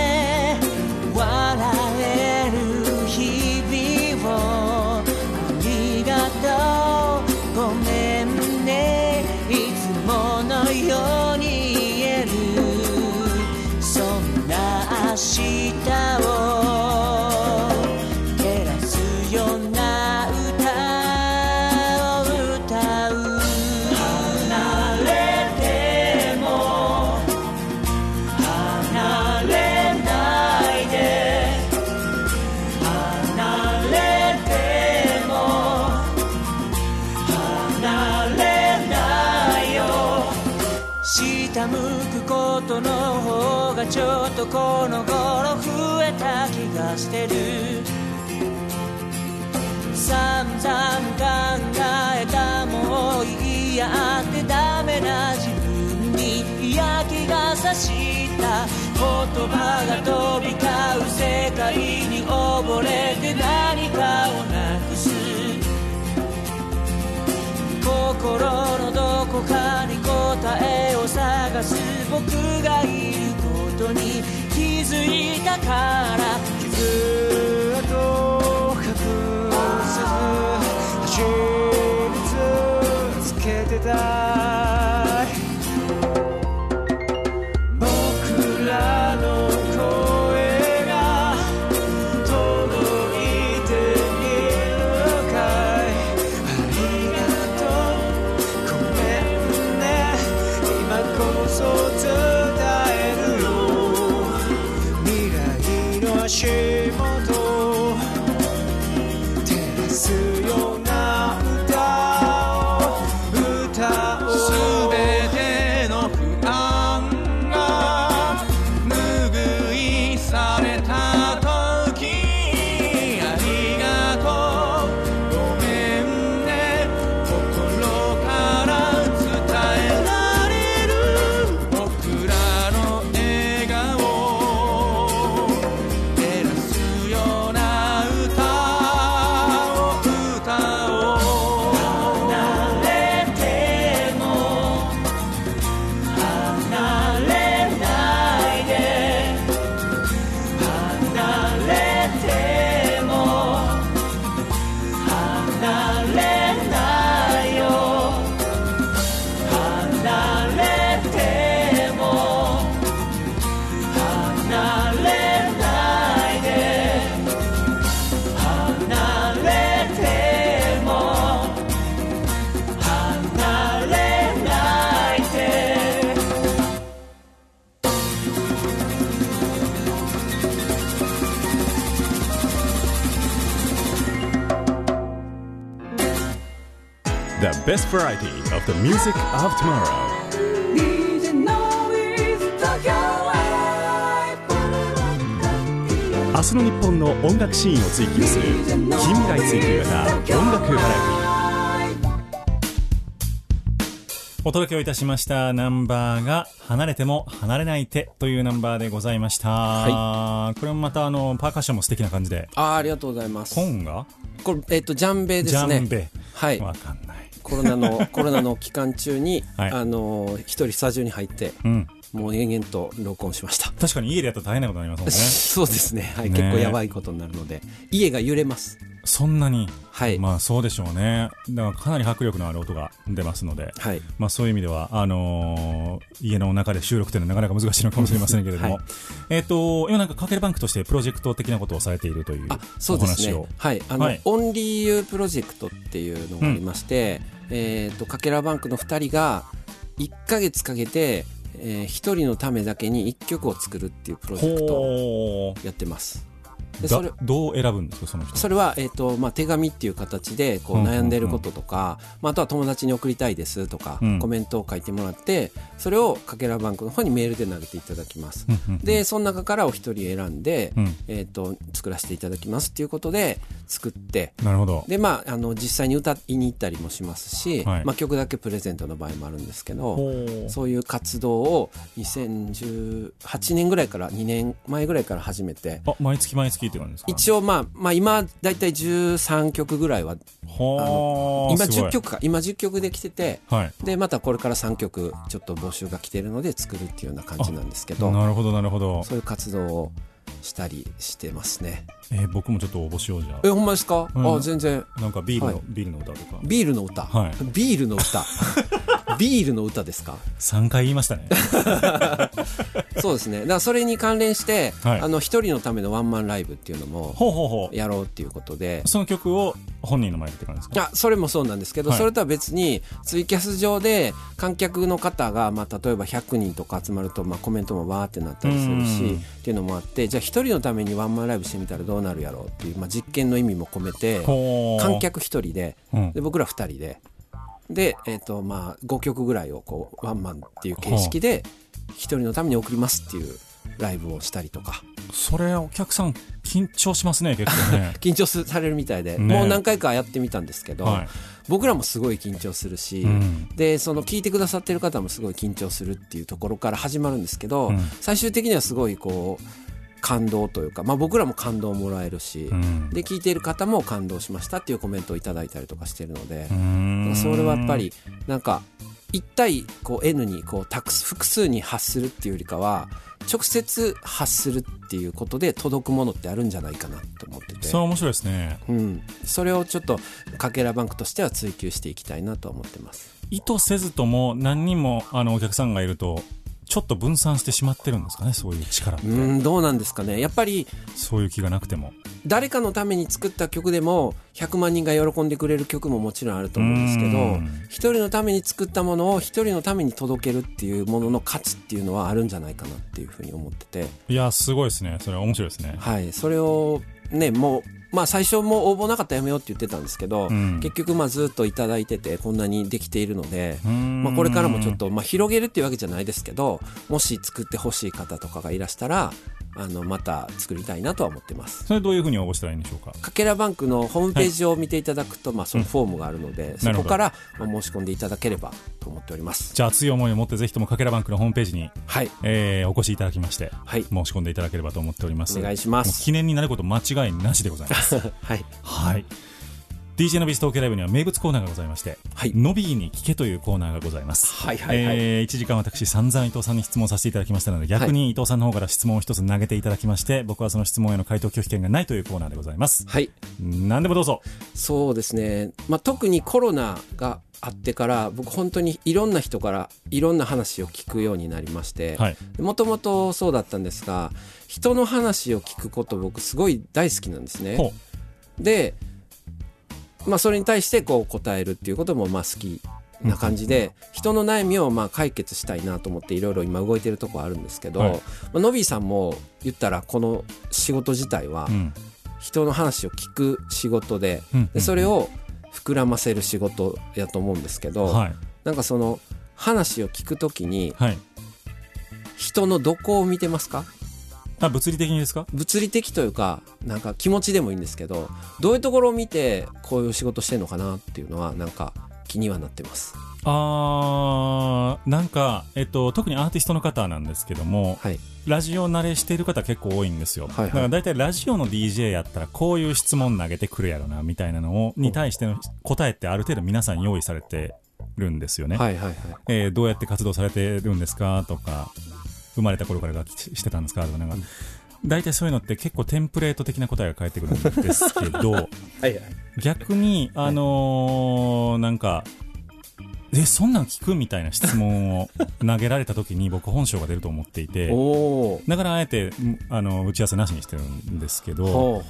散々考えたもういいやってダメな自分に嫌気がさした言葉が飛び交う世界に溺れて何かをなくす心のどこかに答えを探す僕がいることに気づいたからずっと隠せず走り続けてた of the music of tomorrow. 明日の日本の音楽シーンを追求する。近未来追求型。音楽バラエティお届けをいたしました。ナンバーが離れても離れない手というナンバーでございました、はこれもまたあのパーカッションも素敵な感じで。あーありがとうございます。コンが？これえっ、とジャンベですジねャンベ。はい。わかんないコロナのコロナの期間中に、はい。あの一人スタジオに入ってうんもう延々と録音しました。確かに家でやったら大変なことになりますもんね。そうですね、はい、ね結構やばいことになるので家が揺れます。そんなに？はい、まあそうでしょうね。だからかなり迫力のある音が出ますので。はい。まあ、そういう意味ではあのー家の中で収録というのはなかなか難しいのかもしれませんけれども、はい。えっ、と今なんかかけるバンクとしてプロジェクト的なことをされているというあそうですね。お話を。はい。あの、はい。オンリーユープロジェクトっていうのがありまして、えっ、とかけらバンクの2人が1ヶ月かけて、え1人のためだけに1曲を作るっていうプロジェクトをほやってます。でうそれだどう選ぶんですかその人それは、えーとまあ、手紙っていう形でこう悩んでることとか、まあ、あとは友達に送りたいですとか、うん。コメントを書いてもらってそれをかけらバンクの方にメールで投げていただきます、でその中からお一人選んで、うん。えー、と作らせていただきますっていうことで作ってなるほど。で、まあ、あの実際に歌いに行ったりもしますし、はい。まあ、曲だけプレゼントの場合もあるんですけどそういう活動を2018年ぐらいから2年前ぐらいから始めてあ毎月毎月って感じですか？一応、まあ、まあ今だいたい13曲ぐらいは今ほうすごい。10曲か今10曲できててはい。でまたこれから3曲ちょっと募集が来てるので作るっていうような感じなんですけど。なるほどなるほど、そういう活動をしたりしてますねえー僕もちょっと応募しようじゃえほんまですか、うん。あ全然。あなんかビールの、はい。ビールの歌とか。ビールの歌、はい。ビールの歌。ビールの歌ですか？3回言いましたね。そうですね。だからそれに関連して、はい。あの一人のためのワンマンライブっていうのもほうほうほう。やろうっていうことで。その曲を本人の前でって感じですか？あそれもそうなんですけど、はい。それとは別にツイキャス上で観客の方が、まあ、例えば100人とか集まると、まあ、コメントもわーってなったりするうん。しっていうのもあってじゃあ一人のためにワンマンライブしてみたらどうなるやろうっていう、まあ、実験の意味も込めて観客一人でうん。で僕ら二人でで、えーとまあ、5曲ぐらいをこうワンマンっていう形式で一人のために送りますっていうライブをしたりとか。それお客さん緊張しますね 結構ね。緊張されるみたいで、ね。もう何回かやってみたんですけど、はい。僕らもすごい緊張するし、うん。でその聞いてくださってる方もすごい緊張するっていうところから始まるんですけど、うん。最終的にはすごいこう感動というか、まあ、僕らも感動をもらえるし、うん。で聞いている方も感動しましたっていうコメントをいただいたりとかしてるのでそれはやっぱりなんか1対こう N にこうたく複数に発するっていうよりかは直接発するっていうことで届くものってあるんじゃないかなと思ってて。それは面白いですね。うん、それをちょっとかけらバンクとしては追求していきたいなと思ってます。意図せずとも何人もあのお客さんがいるとちょっと分散してしまってるんですかねそういう力って、うんどうなんですかね。やっぱりそういう気がなくても。誰かのために作った曲でも100万人が喜んでくれる曲ももちろんあると思うんですけうどん。一人のために作ったものを一人のために届けるっていうものの価値っていうのはあるんじゃないかなっていうふうに思ってて。いやすごいですね。それは面白いですね。はい。それをねもうまあ最初も応募なかったらやめようって言ってたんですけど、うん。結局まあずっといただいててこんなにできているので、まあ、これからもちょっと、まあ、広げるっていうわけじゃないですけどもし作ってほしい方とかがいらしたらあのまた作りたいなとは思ってます。それどういうふうに応募したらいいんでしょうか？かけらバンクのホームページを見ていただくと、まあ、そのフォームがあるので、そなるほど。こからまあ申し込んでいただければと思っております。じゃあ熱い思いを持ってぜひともかけらバンクのホームページに、はい。えーお越しいただきましてはい。申し込んでいただければと思っております。お願いします。記念になること間違いなしでございます。はい。はい DJ のビス東京ライブには名物コーナーがございまして、はいのびーに聞けというコーナーがございます。はいはいはいえー、1時間私散々伊藤さんに質問させていただきましたので、逆に伊藤さんの方から質問を一つ投げていただきまして、僕はその質問への回答拒否権がないというコーナーでございます。はい何でもどうぞ。そうですね、まあ、特にコロナがあってから僕本当にいろんな人からいろんな話を聞くようになりましてはい。もともとそうだったんですが人の話を聞くこと僕すごい大好きなんですねほで、まあ、それに対してこう答えるっていうこともまあ好きな感じで、人の悩みをまあ解決したいなと思っていろいろ今動いてるとこあるんですけど、はい。まあ、のびーさんも言ったらこの仕事自体は。人の話を聞く仕事で,、うんでそれを膨らませる仕事やと思うんですけど、はい。なんかその話を聞くときにはい。人のどこを見てますか？あ物理的にですか？物理的というかなんか気持ちでもいいんですけどどういうところを見てこういう仕事してんのかなっていうのはなんか気にはなってます。あーなんか、えっと、特にアーティストの方なんですけどもはい。ラジオ慣れしている方結構多いんですよ、はいはい。だから大体ラジオの DJ やったらこういう質問投げてくるやろなみたいなのをに対しての答えってある程度皆さん用意されてるんですよね、はいはいはい。えーどうやって活動されてるんですか？とか生まれた頃から楽器してたんですかとかなんか大体そういうのって結構テンプレート的な答えが返ってくるんですけど はいはい。逆にあのーなんかえそんなん聞くみたいな質問を投げられた時に 僕本性が出ると思っていてだからあえてんあの打ち合わせなしにしてるんですけど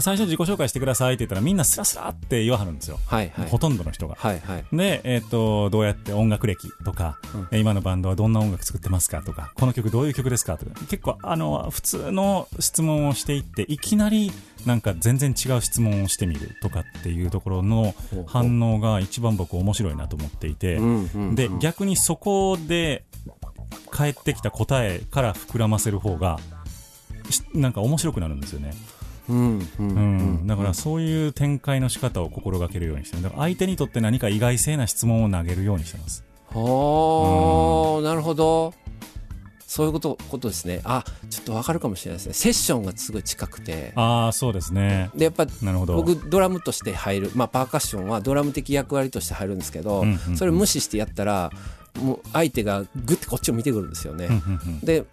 最初自己紹介してくださいって言ったらみんなスラスラって言わはるんですよ、はいはい。ほとんどの人が。はいはい。で、えっ、と、どうやって音楽歴とか、えー今のバンドはどんな音楽作ってますかとか、この曲どういう曲ですかとか、結構、あの、普通の質問をしていって、いきなり、なんか全然違う質問をしてみるとかっていうところの反応が一番僕面白いなと思っていて、うんうんうんで、逆にそこで返ってきた答えから膨らませる方が、しなんか面白くなるんですよね。うんうんううん。ん、だからそういう展開の仕方を心がけるようにしてるだから相手にとって何か意外性な質問を投げるようにしてます。はあなるほどそういうことことですね。あちょっとわかるかもしれないですね。セッションがすごい近くて。ああそうですね。でやっぱなるほど。僕ドラムとして入る。まあパーカッションはドラム的役割として入るんですけど、うんうんうん。それ無視してやったらもう相手がグッてこっちを見てくるんですよね、うんうんうん。で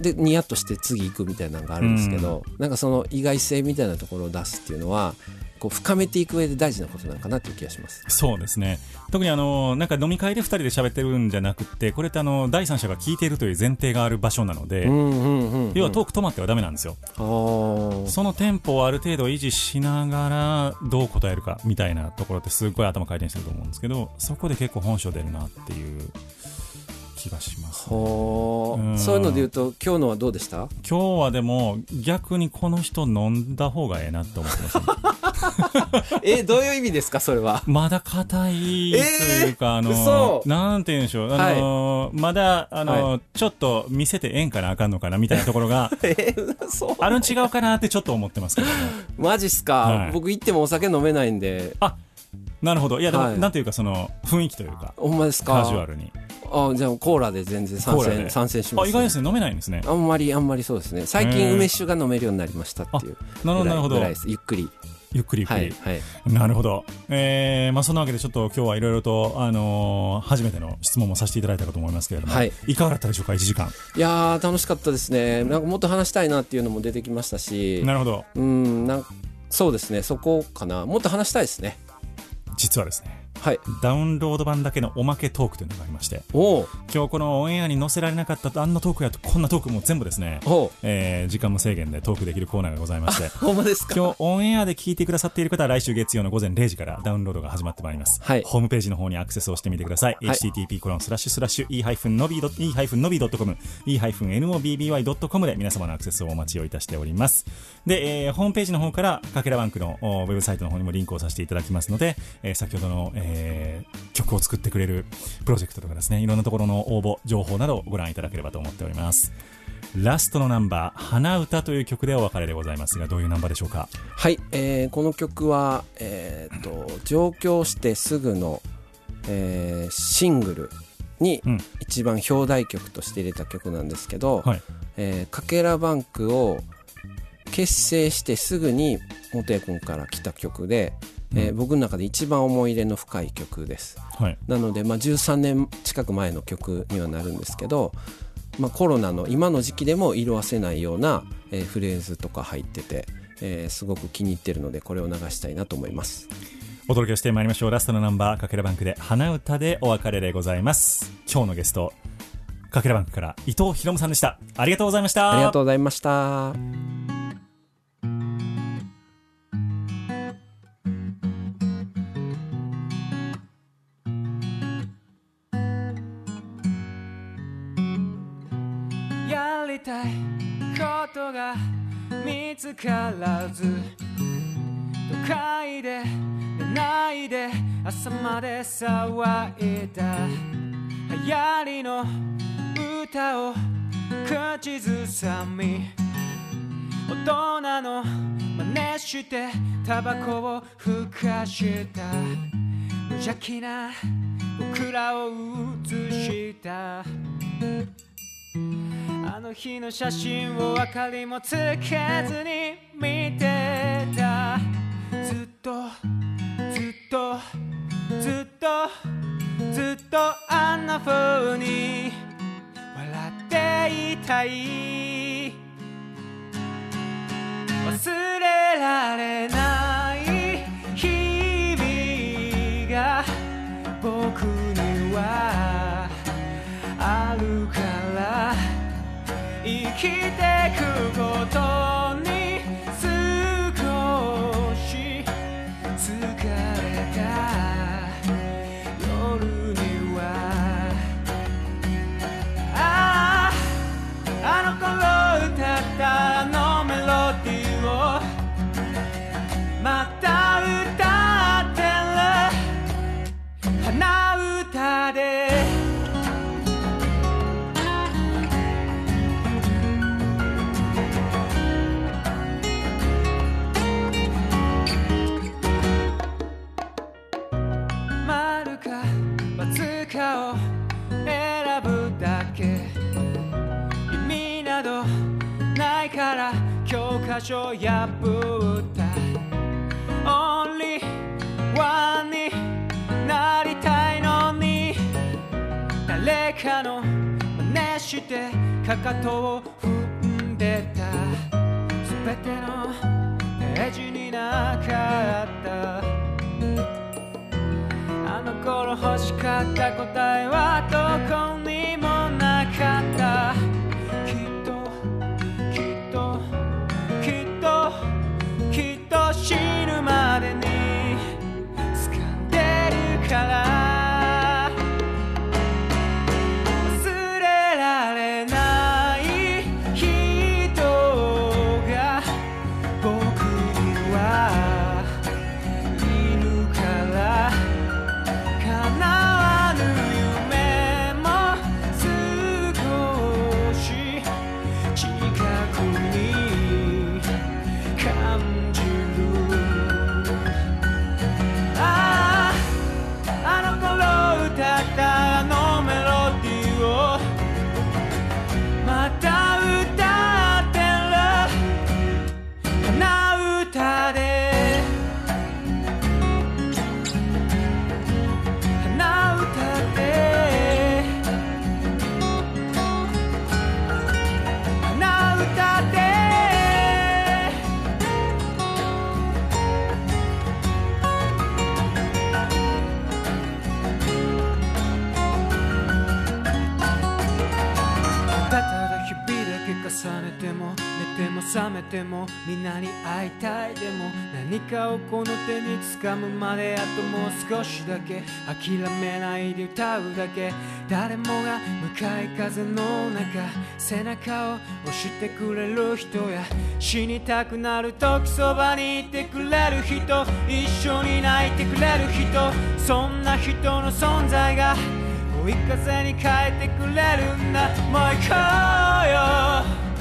でニヤッとして次行くみたいなのがあるんですけど、なんかその意外性みたいなところを出すっていうのはこう深めていく上で大事なことなのかなという気がします。そうですね。特にあのなんか飲み会で2人で喋ってるんじゃなくてこれってあの第三者が聞いているという前提がある場所なので、要はトーク止まってはダメなんですよ。そのテンポをある程度維持しながらどう答えるかみたいなところってすごい頭回転してると思うんですけどそこで結構本性出るなっていう気がしますほーうん。そういうので言うと今日のはどうでした？今日はでも逆にこの人飲んだ方がええなって思ってました、ね、えどういう意味ですかそれは？まだ硬いというか、あの嘘。なんて言うんでしょう。あの、まだあの、ちょっと見せてええんかなあかんのかなみたいなところが えそうあるん違うかなってちょっと思ってますけどもマジっすか、はい。僕行ってもお酒飲めないんで。あなるほど。いやでも、はい。なんていうかその雰囲気というかほんまですか？カジュアルにあじゃあコーラで全然参戦参戦します、あ意外ですね。飲めないんですね。あんまりあんまりそうですね。最近梅酒が飲めるようになりましたっていう。なるほどなるほど。ぐらいです。ゆっくり。ゆっくりゆっくり、はいはい。なるほど。えー、まあそんなわけでちょっと今日はいろいろと、あのー初めての質問もさせていただいたかと思いますけれども、はい。いかがだったでしょうか、1時間。いやー楽しかったですね。なんかもっと話したいなっていうのも出てきましたし。なるほど。うんなんそうですね。そこかな。もっと話したいですね。実はですね、はい。ダウンロード版だけのおまけトークというのがありまして、今日このオンエアに載せられなかったあんなトークやと、こんなトークも全部ですね、えー時間無制限でトークできるコーナーがございまして、ほんまですか？今日オンエアで聞いてくださっている方は来週月曜の午前0時からダウンロードが始まってまいります。はい。ホームページの方にアクセスをしてみてください。はい。http コロンスラッシュスラッシュ e-nobby.com e-nobby.com で皆様のアクセスをお待ちをいたしております。で、えーホームページの方からかけらバンクのおウェブサイトの方にもリンクをさせていただきますので、えー先ほどの、えー曲を作ってくれるプロジェクトとかですね、いろんなところの応募、情報などをご覧いただければと思っております。ラストのナンバー、花歌という曲でお別れでございますが、どういうナンバーでしょうか？はい、えーこの曲は、えー、と上京してすぐの、えーシングルにうん一番表題曲として入れた曲なんですけど、はい。えーかけらバンクを結成してすぐに元谷君から来た曲で、えー僕の中で一番思い入れの深い曲です。はい。なので、まあ、13年近く前の曲にはなるんですけど、まあ、コロナの今の時期でも色あせないような、えーフレーズとか入ってて、えーすごく気に入ってるのでこれを流したいなと思います。お届けしてまいりましょう。ラストのナンバーかけらバンクで花歌でお別れでございます。今日のゲストかけらバンクから伊藤博夢さんでした。ありがとうございました。ありがとうございましたたいことが見つからず都会で寝ないで朝まで騒いだ。流行りの歌を口ずさみ大人の真似してタバコをふかした。無邪気な僕らを映した。あの日の写真を明かりもつけずに見てた。ずっとずっとずっとずっとあんな風に笑っていたい。忘れられない日々が僕にはあるから生きてくことに教科書破った。Only one になりたいのに。誰かの真似してかかとを踏んでた。全てのページになかった。あの頃欲しかった答えはどこにも覚めてもみんなに会いたいでも何かをこの手に掴むまであともう少しだけ諦めないで歌うだけ。誰もが向かい風の中背中を押してくれる人や死にたくなる時そばにいてくれる人一緒に泣いてくれる人。そんな人の存在が追い風に変えてくれるんだ。もう行こうよ。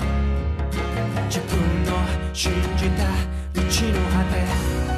自分の信じた道の果て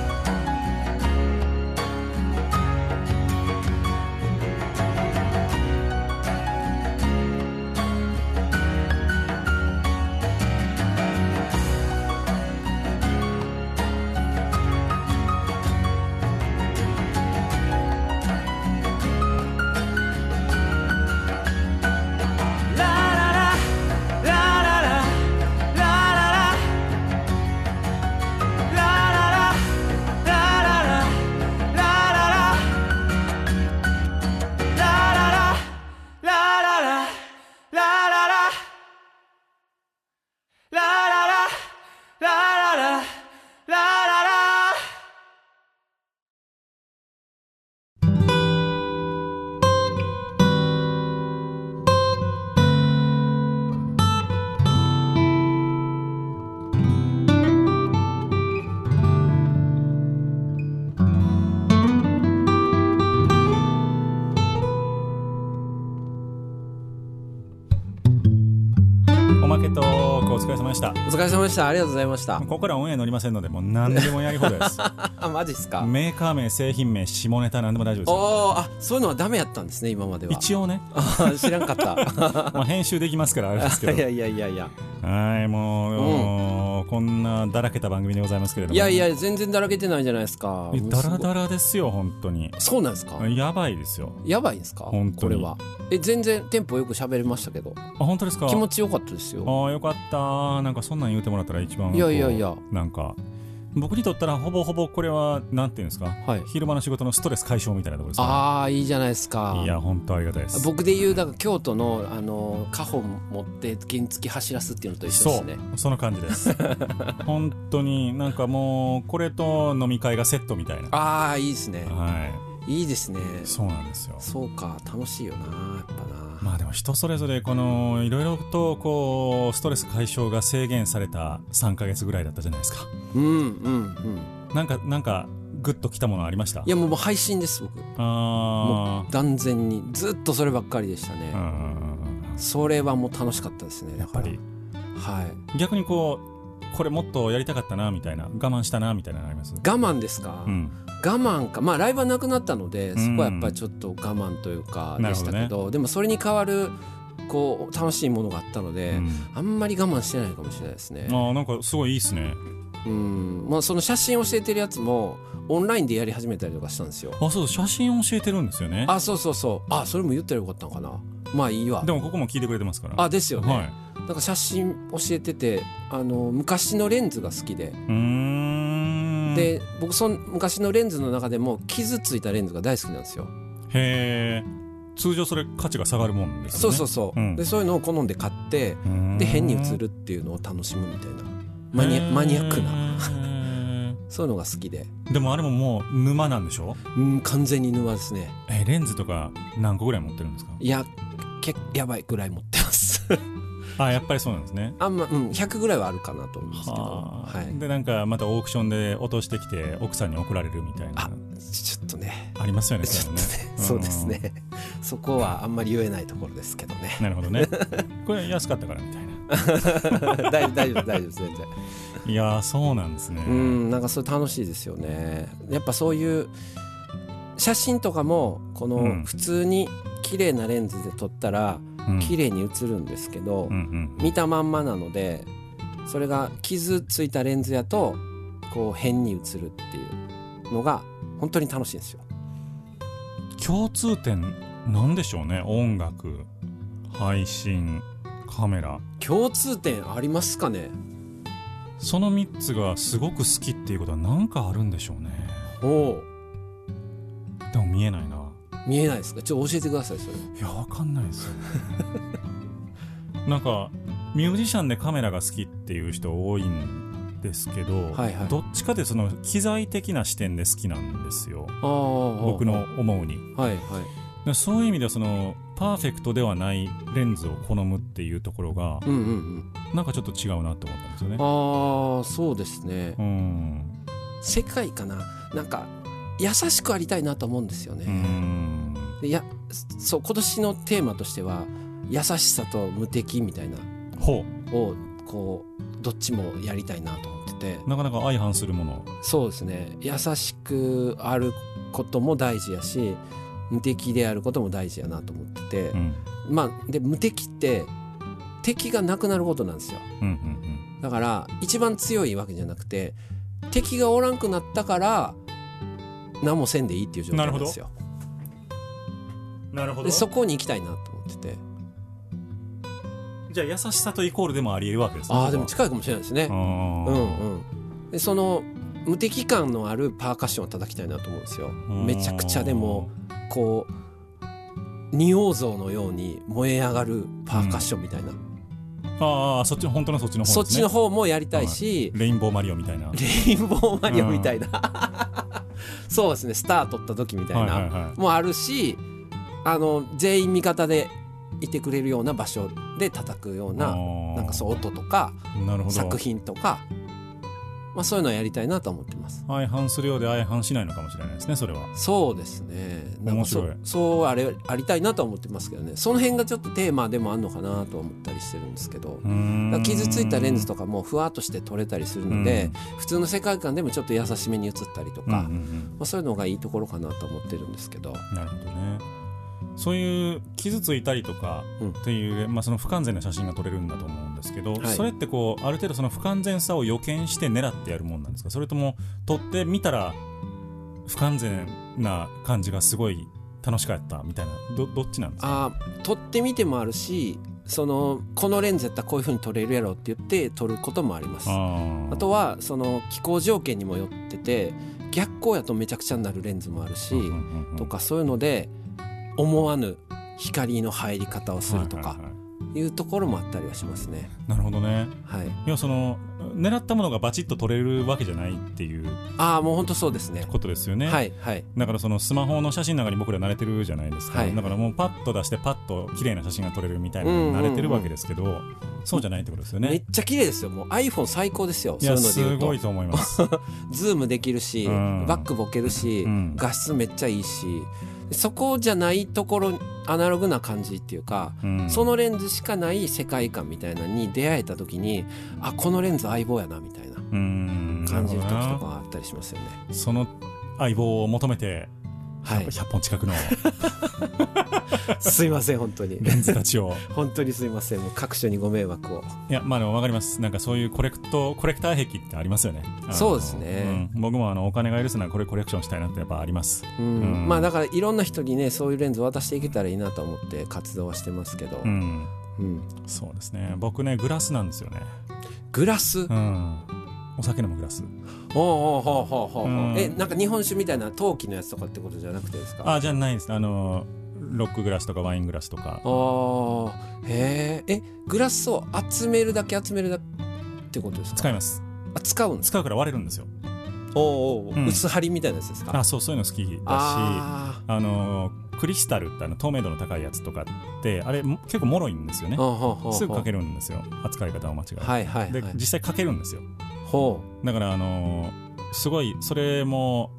れ様でした。ありがとうございました。ここからオンエア乗りませんのでもう何でもやり放題です。あ マジっすか？メーカー名製品名下ネタ何でも大丈夫ですよ。おおあそういうのはダメやったんですね今までは。一応ね、あ 知らんかった。まあ、編集できますからあれですけど。いやいやいやいや。はいもう、こんなだらけた番組でございますけれども。いやいや全然だらけてないじゃないですか。えだらだららですよ本当に。そうなんですか？やばいですよ。やばいんですか？本当に。これは。え全然テンポよく喋れましたけど。あ本当ですか？気持ちよかったですよ。ああよかったなんかそんなん言うてもらったら一番いやいやいや。なんか僕にとったらほぼほぼこれはなんていうんですかはい。昼間の仕事のストレス解消みたいなところですね。ああいいじゃないですか。いや本当ありがたいです。僕で言うだから京都のあの家宝持って原付走らすっていうのと一緒でそうすね。その感じです。本当になんかもうこれと飲み会がセットみたいな。ああいいですね。はい。いですね。いそうなんですよ。そうか楽しいよなやっぱなまあでも人それぞれこのいろいろとこうストレス解消が制限された3ヶ月ぐらいだったじゃないですか。うんうんうん。なんかなんかグッときたものありました？いやもう配信です僕。もあう断然にずっとそればっかりでしたね、それはもう楽しかったですねやっぱり。はい。逆にこうこれもっとやりたかったなみたいな。我慢したなみたいなのあります？我慢ですか、うん我慢か。まあライブはなくなったのでん。そこはやっぱりちょっと我慢というかでしたけどでもそれに代わるこう楽しいものがあったので、うん。あんまり我慢してないかもしれないですね。あーなんかすごいいいっすね。うん。まあその写真教えてるやつもオンラインでやり始めたりとかしたんですよ。あそう写真教えてるんですよね。あそうそうそう。あそれも言ったらよかったのかな。まあいいわ。でもここも聞いてくれてますから。あですよね、はい。なんか写真教えててあの昔のレンズが好きで、うーんで僕その昔のレンズの中でも傷ついたレンズが大好きなんですよ。へえ通常それ価値が下がるもんですよね。そうそうそう、うん。でそういうのを好んで買ってで変に映るっていうのを楽しむみたいな。マニアマニアックなな。そういうのが好きで、でもあれももう沼なんでしょ？うん、完全に沼ですね。えレンズとか何個ぐらい持ってるんですか？いやけやばいぐらい持ってますあやっぱりそうなんですね。あんま、うん、100ぐらいはあるかなと思うんですけど。はあ。はい。でなんかまたオークションで落としてきて奥さんに送られるみたいな。あちょっとね。ありますよねちょっとねそういうのね。そうですね。そこはあんまり言えないところですけどね。うんなるほどね。これ安かったからみたいな。大丈夫大丈夫大丈夫です全然。いやーそうなんですね。うんなんかそれ楽しいですよね。やっぱそういう写真とかもこのうん。普通に綺麗なレンズで撮ったらうん綺麗に映るんですけど、見たまんまなのでそれが傷ついたレンズやとこう変に映るっていうのが本当に楽しいんですよ。共通点なんでしょうね音楽配信カメラ。共通点ありますかね？その3つがすごく好きっていうことは何かあるんでしょうね。おおでも見えないな見えないですか？ちょっと教えてくださいそれ。いやわかんないですよなんかミュージシャンでカメラが好きっていう人多いんですけど、はいはい。どっちかでその機材的な視点で好きなんですよ。僕の思うに。はいはい。でそういう意味ではそのパーフェクトではないレンズを好むっていうところがうんうんうん。なんかちょっと違うなと思ったんですよね。ああそうですね。うん。世界かな？なんか優しくありたいなと思うんですよね、いやそう今年のテーマとしては優しさと無敵みたいな。ほをこうどっちもやりたいなと思ってて。うなかなか相反するもの。そうですね。優しくあることも大事やし無敵であることも大事やなと思ってて、うん。まあで無敵って敵がなくなることなんですよ。うんうん。だから一番強いわけじゃなくて敵がおらんくなったから何もせんでいいっていう状態なんですよ。うんなるほでそこに行きたいなと思ってて。じゃあ優しさとイコールでもありえるわけですね。ああでもこ近いかもしれないですね。うんうん。でその無敵感のあるパーカッションを叩きたいなと思うんですよ。うん。めちゃくちゃでもこう仁王像のように燃え上がるパーカッションみたいな、ああそっちの本当のそっちの方ね。そっちの方もやりたいし、レインボーマリオみたいな。レインボーマリオみたいな、そうですねスター取った時みたいな、はいはいはい。もあるしあの全員味方でいてくれるような場所で叩くようななんかそう音とかなるほど。作品とかまあ、そういうのはやりたいなと思ってます。相反するようで相反しないのかもしれないですねそれは。そうですね。面白い。そうあれありたいなとは思ってますけどね。その辺がちょっとテーマでもあるのかなと思ったりしてるんですけど。傷ついたレンズとかもふわっとして撮れたりするので、普通の世界観でもちょっと優しめに映ったりとか、うんうんうん。まあ、そういうのがいいところかなと思ってるんですけど。なるほどねそういう傷ついたりとかうん。っていう、まあ、その不完全な写真が撮れるんだと思うんですけど、はい。それってこうある程度その不完全さを予見して狙ってやるもんなんですか？それとも撮ってみたら不完全な感じがすごい楽しかったみたいなどどっちなんですか？あー撮ってみてもあるしそのこのレンズやったらこういう風に撮れるやろって言って撮ることもあります。あとはその気候条件にもよってて逆光やとめちゃくちゃになるレンズもあるし、うんうんうんうん。とかそういうので思わぬ光の入り方をするとかはいうところもあったりはしますね。なるほどね。はい。いやその狙ったものがバチッと撮れるわけじゃないっていう。ああもう本当そうですね。ことですよね。はいはい。だからそのスマホの写真の中に僕ら慣れてるじゃないですか、はい。だからもうパッと出してパッと綺麗な写真が撮れるみたいな慣れてるわけですけど、そうじゃないってことですよね。めっちゃ綺麗ですよ。もう iPhone 最高ですよ。いやすごいと思います。ズームできるし、うん。バックボケるし、うん。画質めっちゃいいしそこじゃないところアナログな感じっていうか、うん。そのレンズしかない世界観みたいなのに出会えた時にあこのレンズ相棒やなみたいなうん。感じる時とかあったりしますよね。なその相棒を求めてはい、100本近くの。すいません本当に。レンズたちを。本当にすいません。もう各所にご迷惑を。いやまあでも分かります。なんかそういうコレクトコレクター癖ってありますよね。そうですね。うん。僕もあのお金が許すならこれコレクションしたいなってやっぱあります。うん。うん。まあだからいろんな人にねそういうレンズ渡していけたらいいなと思って活動はしてますけど、うん。うん。そうですね。僕ねグラスなんですよね。グラス、うん。お酒飲むグラスほうほうほうほうほう、う。ん。えなんか日本酒みたいな陶器のやつとかってことじゃなくてですか？あじゃないです。あのロックグラスとかワイングラスとか。あー。へええグラスを集めるだけ集めるだけってことですか？使います。あ使うんですか？使うから割れるんですよ。おうおうん。薄張りみたいなやつですか？あそうそういうの好きだしああのクリスタルってあの透明度の高いやつとかってあれも結構脆いんですよね。すぐかけるるんですよ。扱い方を間違えて、はいはいはい。で実際かけるんですよほだからあのーすごいそれも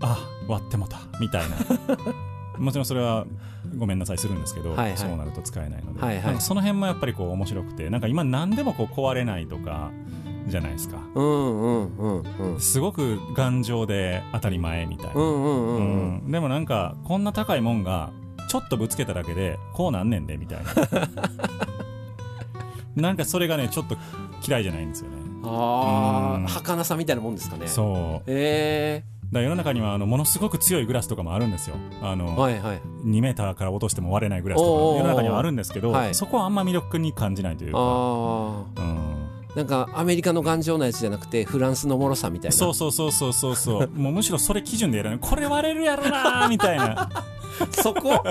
あ割ってもたみたいな。もちろんそれはごめんなさいするんですけど、はいはい。そうなると使えないので、はいはい。なんかその辺もやっぱりこう面白くてなんか今何でもこう壊れないとかじゃないですか。ううんうんうんうん。すごく頑丈で当たり前みたいな、うんうんうんうん。うん。でもなんかこんな高いもんがちょっとぶつけただけでこうなんねんでみたいな。なんかそれがねちょっと嫌いじゃないんですよねあうん。あ儚さみたいなもんですかね。そう。えだから世の中にはあのものすごく強いグラスとかもあるんですよ。あえの、はいはい。2メーターから落としても割れないグラスとか世の中にはあるんですけど、はい。そこはあんま魅力に感じないというか、あうん、あなんかアメリカの頑丈なやつじゃなくてフランスの脆さみたいな。そうそうそうそうそうそう。もうむしろそれ基準でやらない。これ割れるやろなーみたいな。だ かそこ？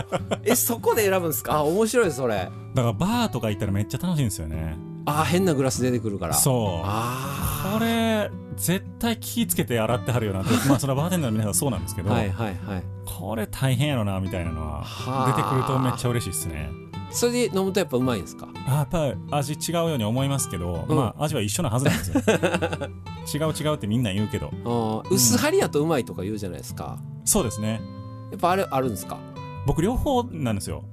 えそこで選ぶんですか？あ面白いそれ。らバーとか行ったらめっちゃ楽しいんですよねあ変なグラス出てくるから。そう。あこれ絶対気ぃつけて洗ってはるよな。っ てまあそれはバーテンダーの皆さんそうなんですけど、あはいはいはい。これ大変やろなみたいなのははあ。出てくるとめっちゃ嬉しいですね。それで飲むとやっぱうまいんですか？あやっぱり味違うように思いますけど、うん。まあ味は一緒なはずなんですよ。違う違うってみんな言うけど。薄張りやとうまいとか言うじゃないですか。そうですね。やっぱあれあるんですか？僕両方なんですよ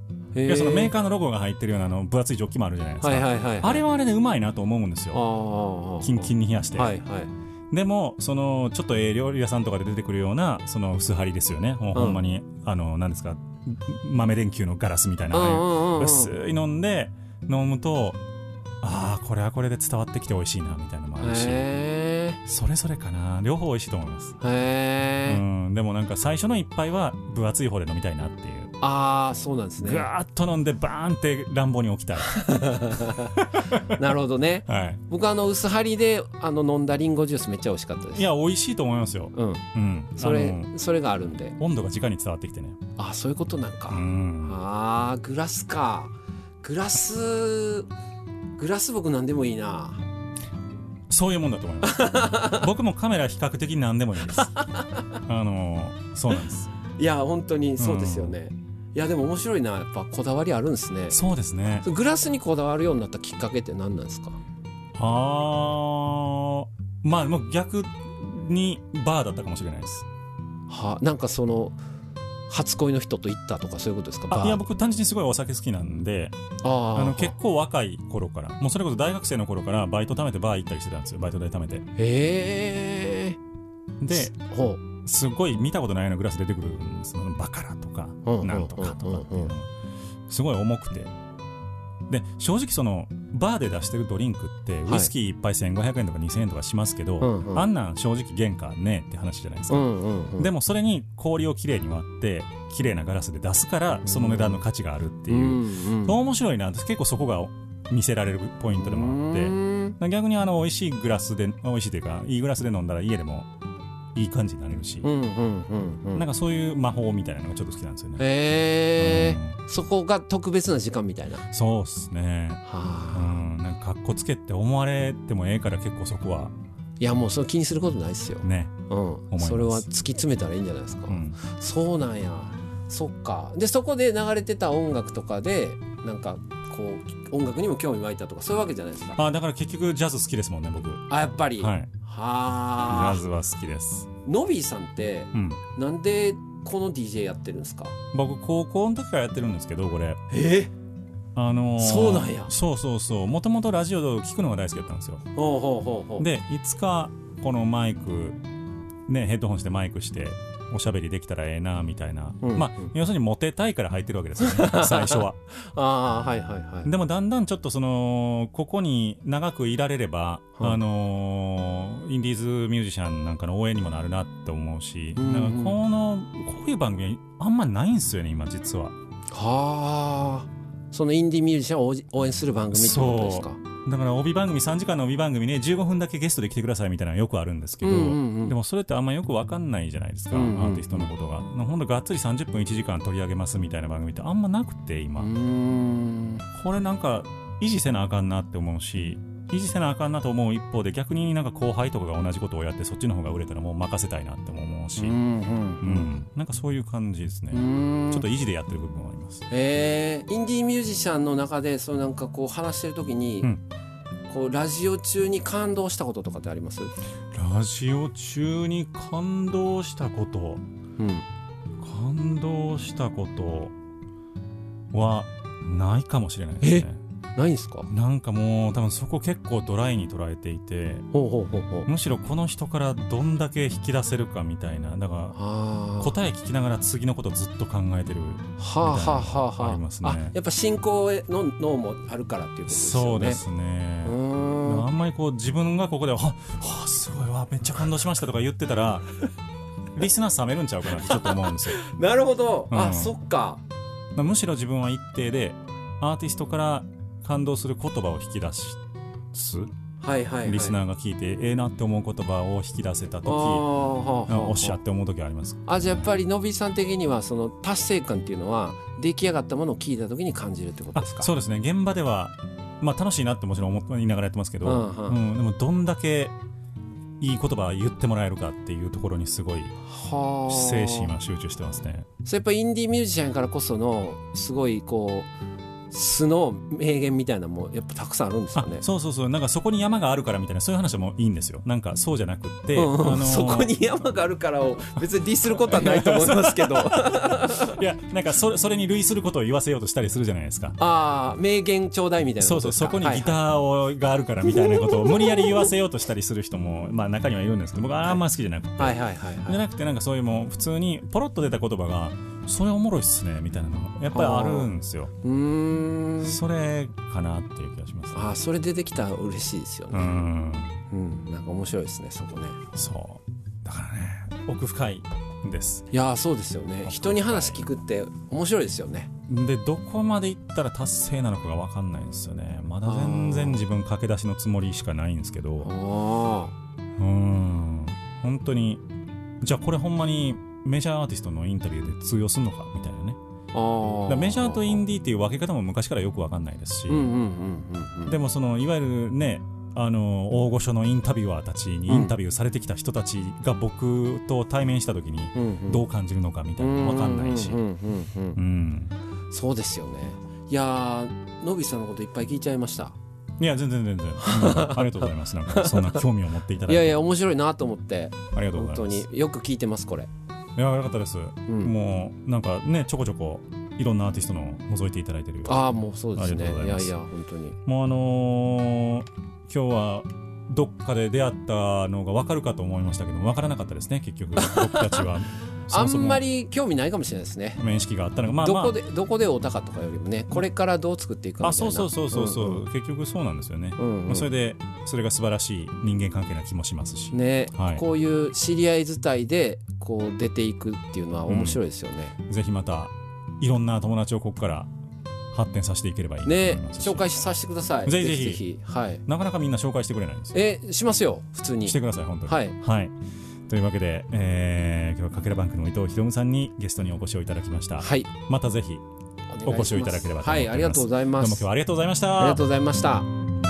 へいやそのメーカーのロゴが入ってるようなあの分厚いジョッキもあるじゃないですか、はいはいはいあれはあれでうまいなと思うんですあよー。キンキンに冷やして、はいはい。でもそのちょっとええ料理屋さんとかで出てくるようなその薄張りですよね。もうほんまに、あの何ですか豆電球のガラスみたいな薄い飲んで飲むとああこれはこれで伝わってきて美味しいなみたいなのもあるし。へそれぞれかな。両方美味しいと思います。えへえうん。でもなんか最初の一杯は分厚い方で飲みたいなっていうああそうなんですね。ぐわーっと飲んでバーンって乱暴に起きた。い なるほどね。はい。僕あの薄張りであの飲んだリンゴジュースめっちゃ美味しかったです。いや美味しいと思いますよ。うん。うん。それそれがあるんで。温度が直に伝わってきてね。あそういうことなんか、うん。あーグラスか。グラスグラス僕なんでもいいな。そういうもんだと思います。僕もカメラ比較的何でもいいです。あのそうなんです。いや本当にそうですよね、いやでも面白いな。やっぱこだわりあるんですね。そうですね。グラスにこだわるようになったきっかけって何なんですか？あー。まあもう逆にバーだったかもしれないです。はなんかその初恋の人と行ったとかそういうことですか？いや僕単純にすごいお酒好きなんであの結構若い頃から。もうそれこそ大学生の頃からバイト貯めてバー行ったりしてたんですよ。バイト代貯めて。へえでほすごい見たことないようなグラス出てくるんですよ。バカラとかうんなんとかとかっていううんのすごい重くて。で正直そのバーで出してるドリンクってウイスキー1杯1500円とか2000円とかしますけど、うんうん。あんなん正直原価ねえって話じゃないですか、うんうんうんでもそれに氷をきれいに割ってきれいなガラスで出すからその値段の価値があるっていう、うんうん面白いな結構そこが見せられるポイントでもあって。うん。逆にあの美味しいグラスで美味しいというかいいグラスで飲んだら家でもいい感じになれるし、うんうんうんうん。なんかそういう魔法みたいなのがちょっと好きなんですよね、へえそこが特別な時間みたいな。そうっすね。うはあ。ん。なんかかっこつけって思われてもええから結構そこは。いやもうそれ気にすることないですよ。ね、うん。それは突き詰めたらいいんじゃないですか。うん、そうなんや。そっか。でそこで流れてた音楽とかでなんかこう音楽にも興味湧いたとかそういうわけじゃないですか。あだから結局ジャズ好きですもんね僕。あやっぱり。はい。はあ。ジャズは好きです。ノビーさんってうん。なんでこの DJ やってるんですか？僕高校の時からやってるんですけどこれ。え？あのーそうなんや。そうそうそう。もともとラジオを聞くのが大好きだったんですよ。ほうほうほうほう。でいつかこのマイクねヘッドホンしてマイクしておしゃべりできたらええなみたいな、うんまあ要するにモテたいから入ってるわけですよね 最初は。ああはいはいはい。でもだんだんちょっとそのここに長くいられれば、はい。あのーインディーズミュージシャンなんかの応援にもなるなって思うし、うん。うんなんかこのこういう番組あんまないんですよね今実は。はあ。そのインディーミュージシャンを応援する番組ってことですか？だから帯番組3時間の帯番組ね15分だけゲストで来てくださいみたいなのよくあるんですけど、うんうんうん。でもそれってあんまよくわかんないじゃないですか、うんうん。うんアーティストのことが。ほんとがっつり30分1時間取り上げますみたいな番組ってあんまなくて今、これなんか維持せなあかんなって思うし維持せなあかんなと思う一方で逆になんか後輩とかが同じことをやってそっちの方が売れたらもう任せたいなっても思うし、うんうん。なんかそういう感じですね、うん。ちょっと維持でやってる部分はあります。えーインディーミュージシャンの中でそうなんかこう話してる時に、うん。こうラジオ中に感動したこととかってあります、ラジオ中に感動したこと。うん、感動したことはないかもしれないですねないんすか？なんかもう多分そこ結構ドライに捉えていてほうほうほうほう。むしろこの人からどんだけ引き出せるかみたいなだから答え聞きながら次のことずっと考えてるはあはあはあはあ。りますねあやっぱ進行への脳もあるからっていうことですよね。そうですね。あんまりこう自分がここで「ははあすごいわめっちゃ感動しました」とか言ってたら リスナー冷めるんちゃうかなってちょっと思うんですよ。なるほど、うん。あそっか。まあむしろ自分は一定でアーティストから感動する言葉を引き出す？はいはい、はい、リスナーが聞いてええなって思う言葉を引き出せた時おっしゃって思う時はあります。あじゃあやっぱりのびさん的にはその達成感っていうのは出来上がったものを聞いた時に感じるってことあですか？そうですね。現場ではまあ楽しいなってもちろん思いながらやってますけど、うんうん。うんでもどんだけいい言葉言ってもらえるかっていうところにすごいはあ。精神は集中してますね。それやっぱインディーミュージシャンからこそのすごいこう素の名言みたいなのもやっぱたくさんあるんですよあね。そうそうそう。なんかそこに山があるからみたいなそういう話もいいんですよ。なんかそうじゃなくって、うんうん。あのーそこに山があるからを別にディスることはないと思いますけど。あ いやなんかそれそれに類することを言わせようとしたりするじゃないですか。あ名言ちょうだいみたいなそうそうそこにギターを、があるからみたいなことを無理やり言わせようとしたりする人もまあ中にはいるんですけど僕はあんま好きじゃなくて、はいはいはいはい。じゃなくてなんかそういうもう普通にポロッと出た言葉がそれおもろいっすねみたいなのやっぱりあるんですよ。うーん。それかなっていう気がしますああそれ出てきたら嬉しいですようね、ん。うん、なんか面白いですねそこね。そう。だからね奥深いんです。いやーそうですよね。人に話聞くって面白いですよね。でどこまで行ったら達成なのかが分かんないんですよね。まだ全然自分駆け出しのつもりしかないんですけど。あうん。本当にじゃあこれほんまにメジャーアーティストのインタビューで通用するのかみたいなね。ー。あメジャーとインデディーっていう分け方も昔からよく分かんないですし、でもそのいわゆるねあの大御所のインタビュアーたちにインタビューされてきた人たちが僕と対面した時にどう感じるのかみたいなの分かんないし、そうですよね。いやーのびさんのこといっぱい聞いちゃいました。いや全然全然、うん。ありがとうございます。なんかそんな興味を持っていただいて。いやいや面白いなと思って。ありがとうご本当ざいます。に。よく聞いてますこれ。いやよかったです、ん。もうなんかねちょこちょこいろんなアーティストの覗いていただいてる。ああもうそうですね。いやいや本当に。もうあのー今日はどっかで出会ったのが分かるかと思いましたけど分からなかったですね結局。僕たちは。そあんまり興味ないかもしれないですね。面識があったのが。まあまあ。どこでどこで会うたかとかよりもねこれからどう作っていくかみたいな。あそうそうそうそうそう、んん。結局そうなんですよね、うんうん。まあ、それでそれが素晴らしい人間関係な気もしますし、ね、はい。こういう知り合い伝いでこう出ていくっていうのは面白いですよね。ぜひまたいろんな友達をここから発展させていければいいなと思いねますし紹介させてください。ぜひぜひぜひはい。なかなかみんな紹介してくれないんですよえしますよ普通に。してください本当にはいはい、というわけで、えー今日はかけらバンクの伊藤博文さんにゲストにお越しをいただきました、はい。またぜひお越しをいただければと思っておりますはいありがとうございます。どうも今日はありがとうございましたありがとうございました。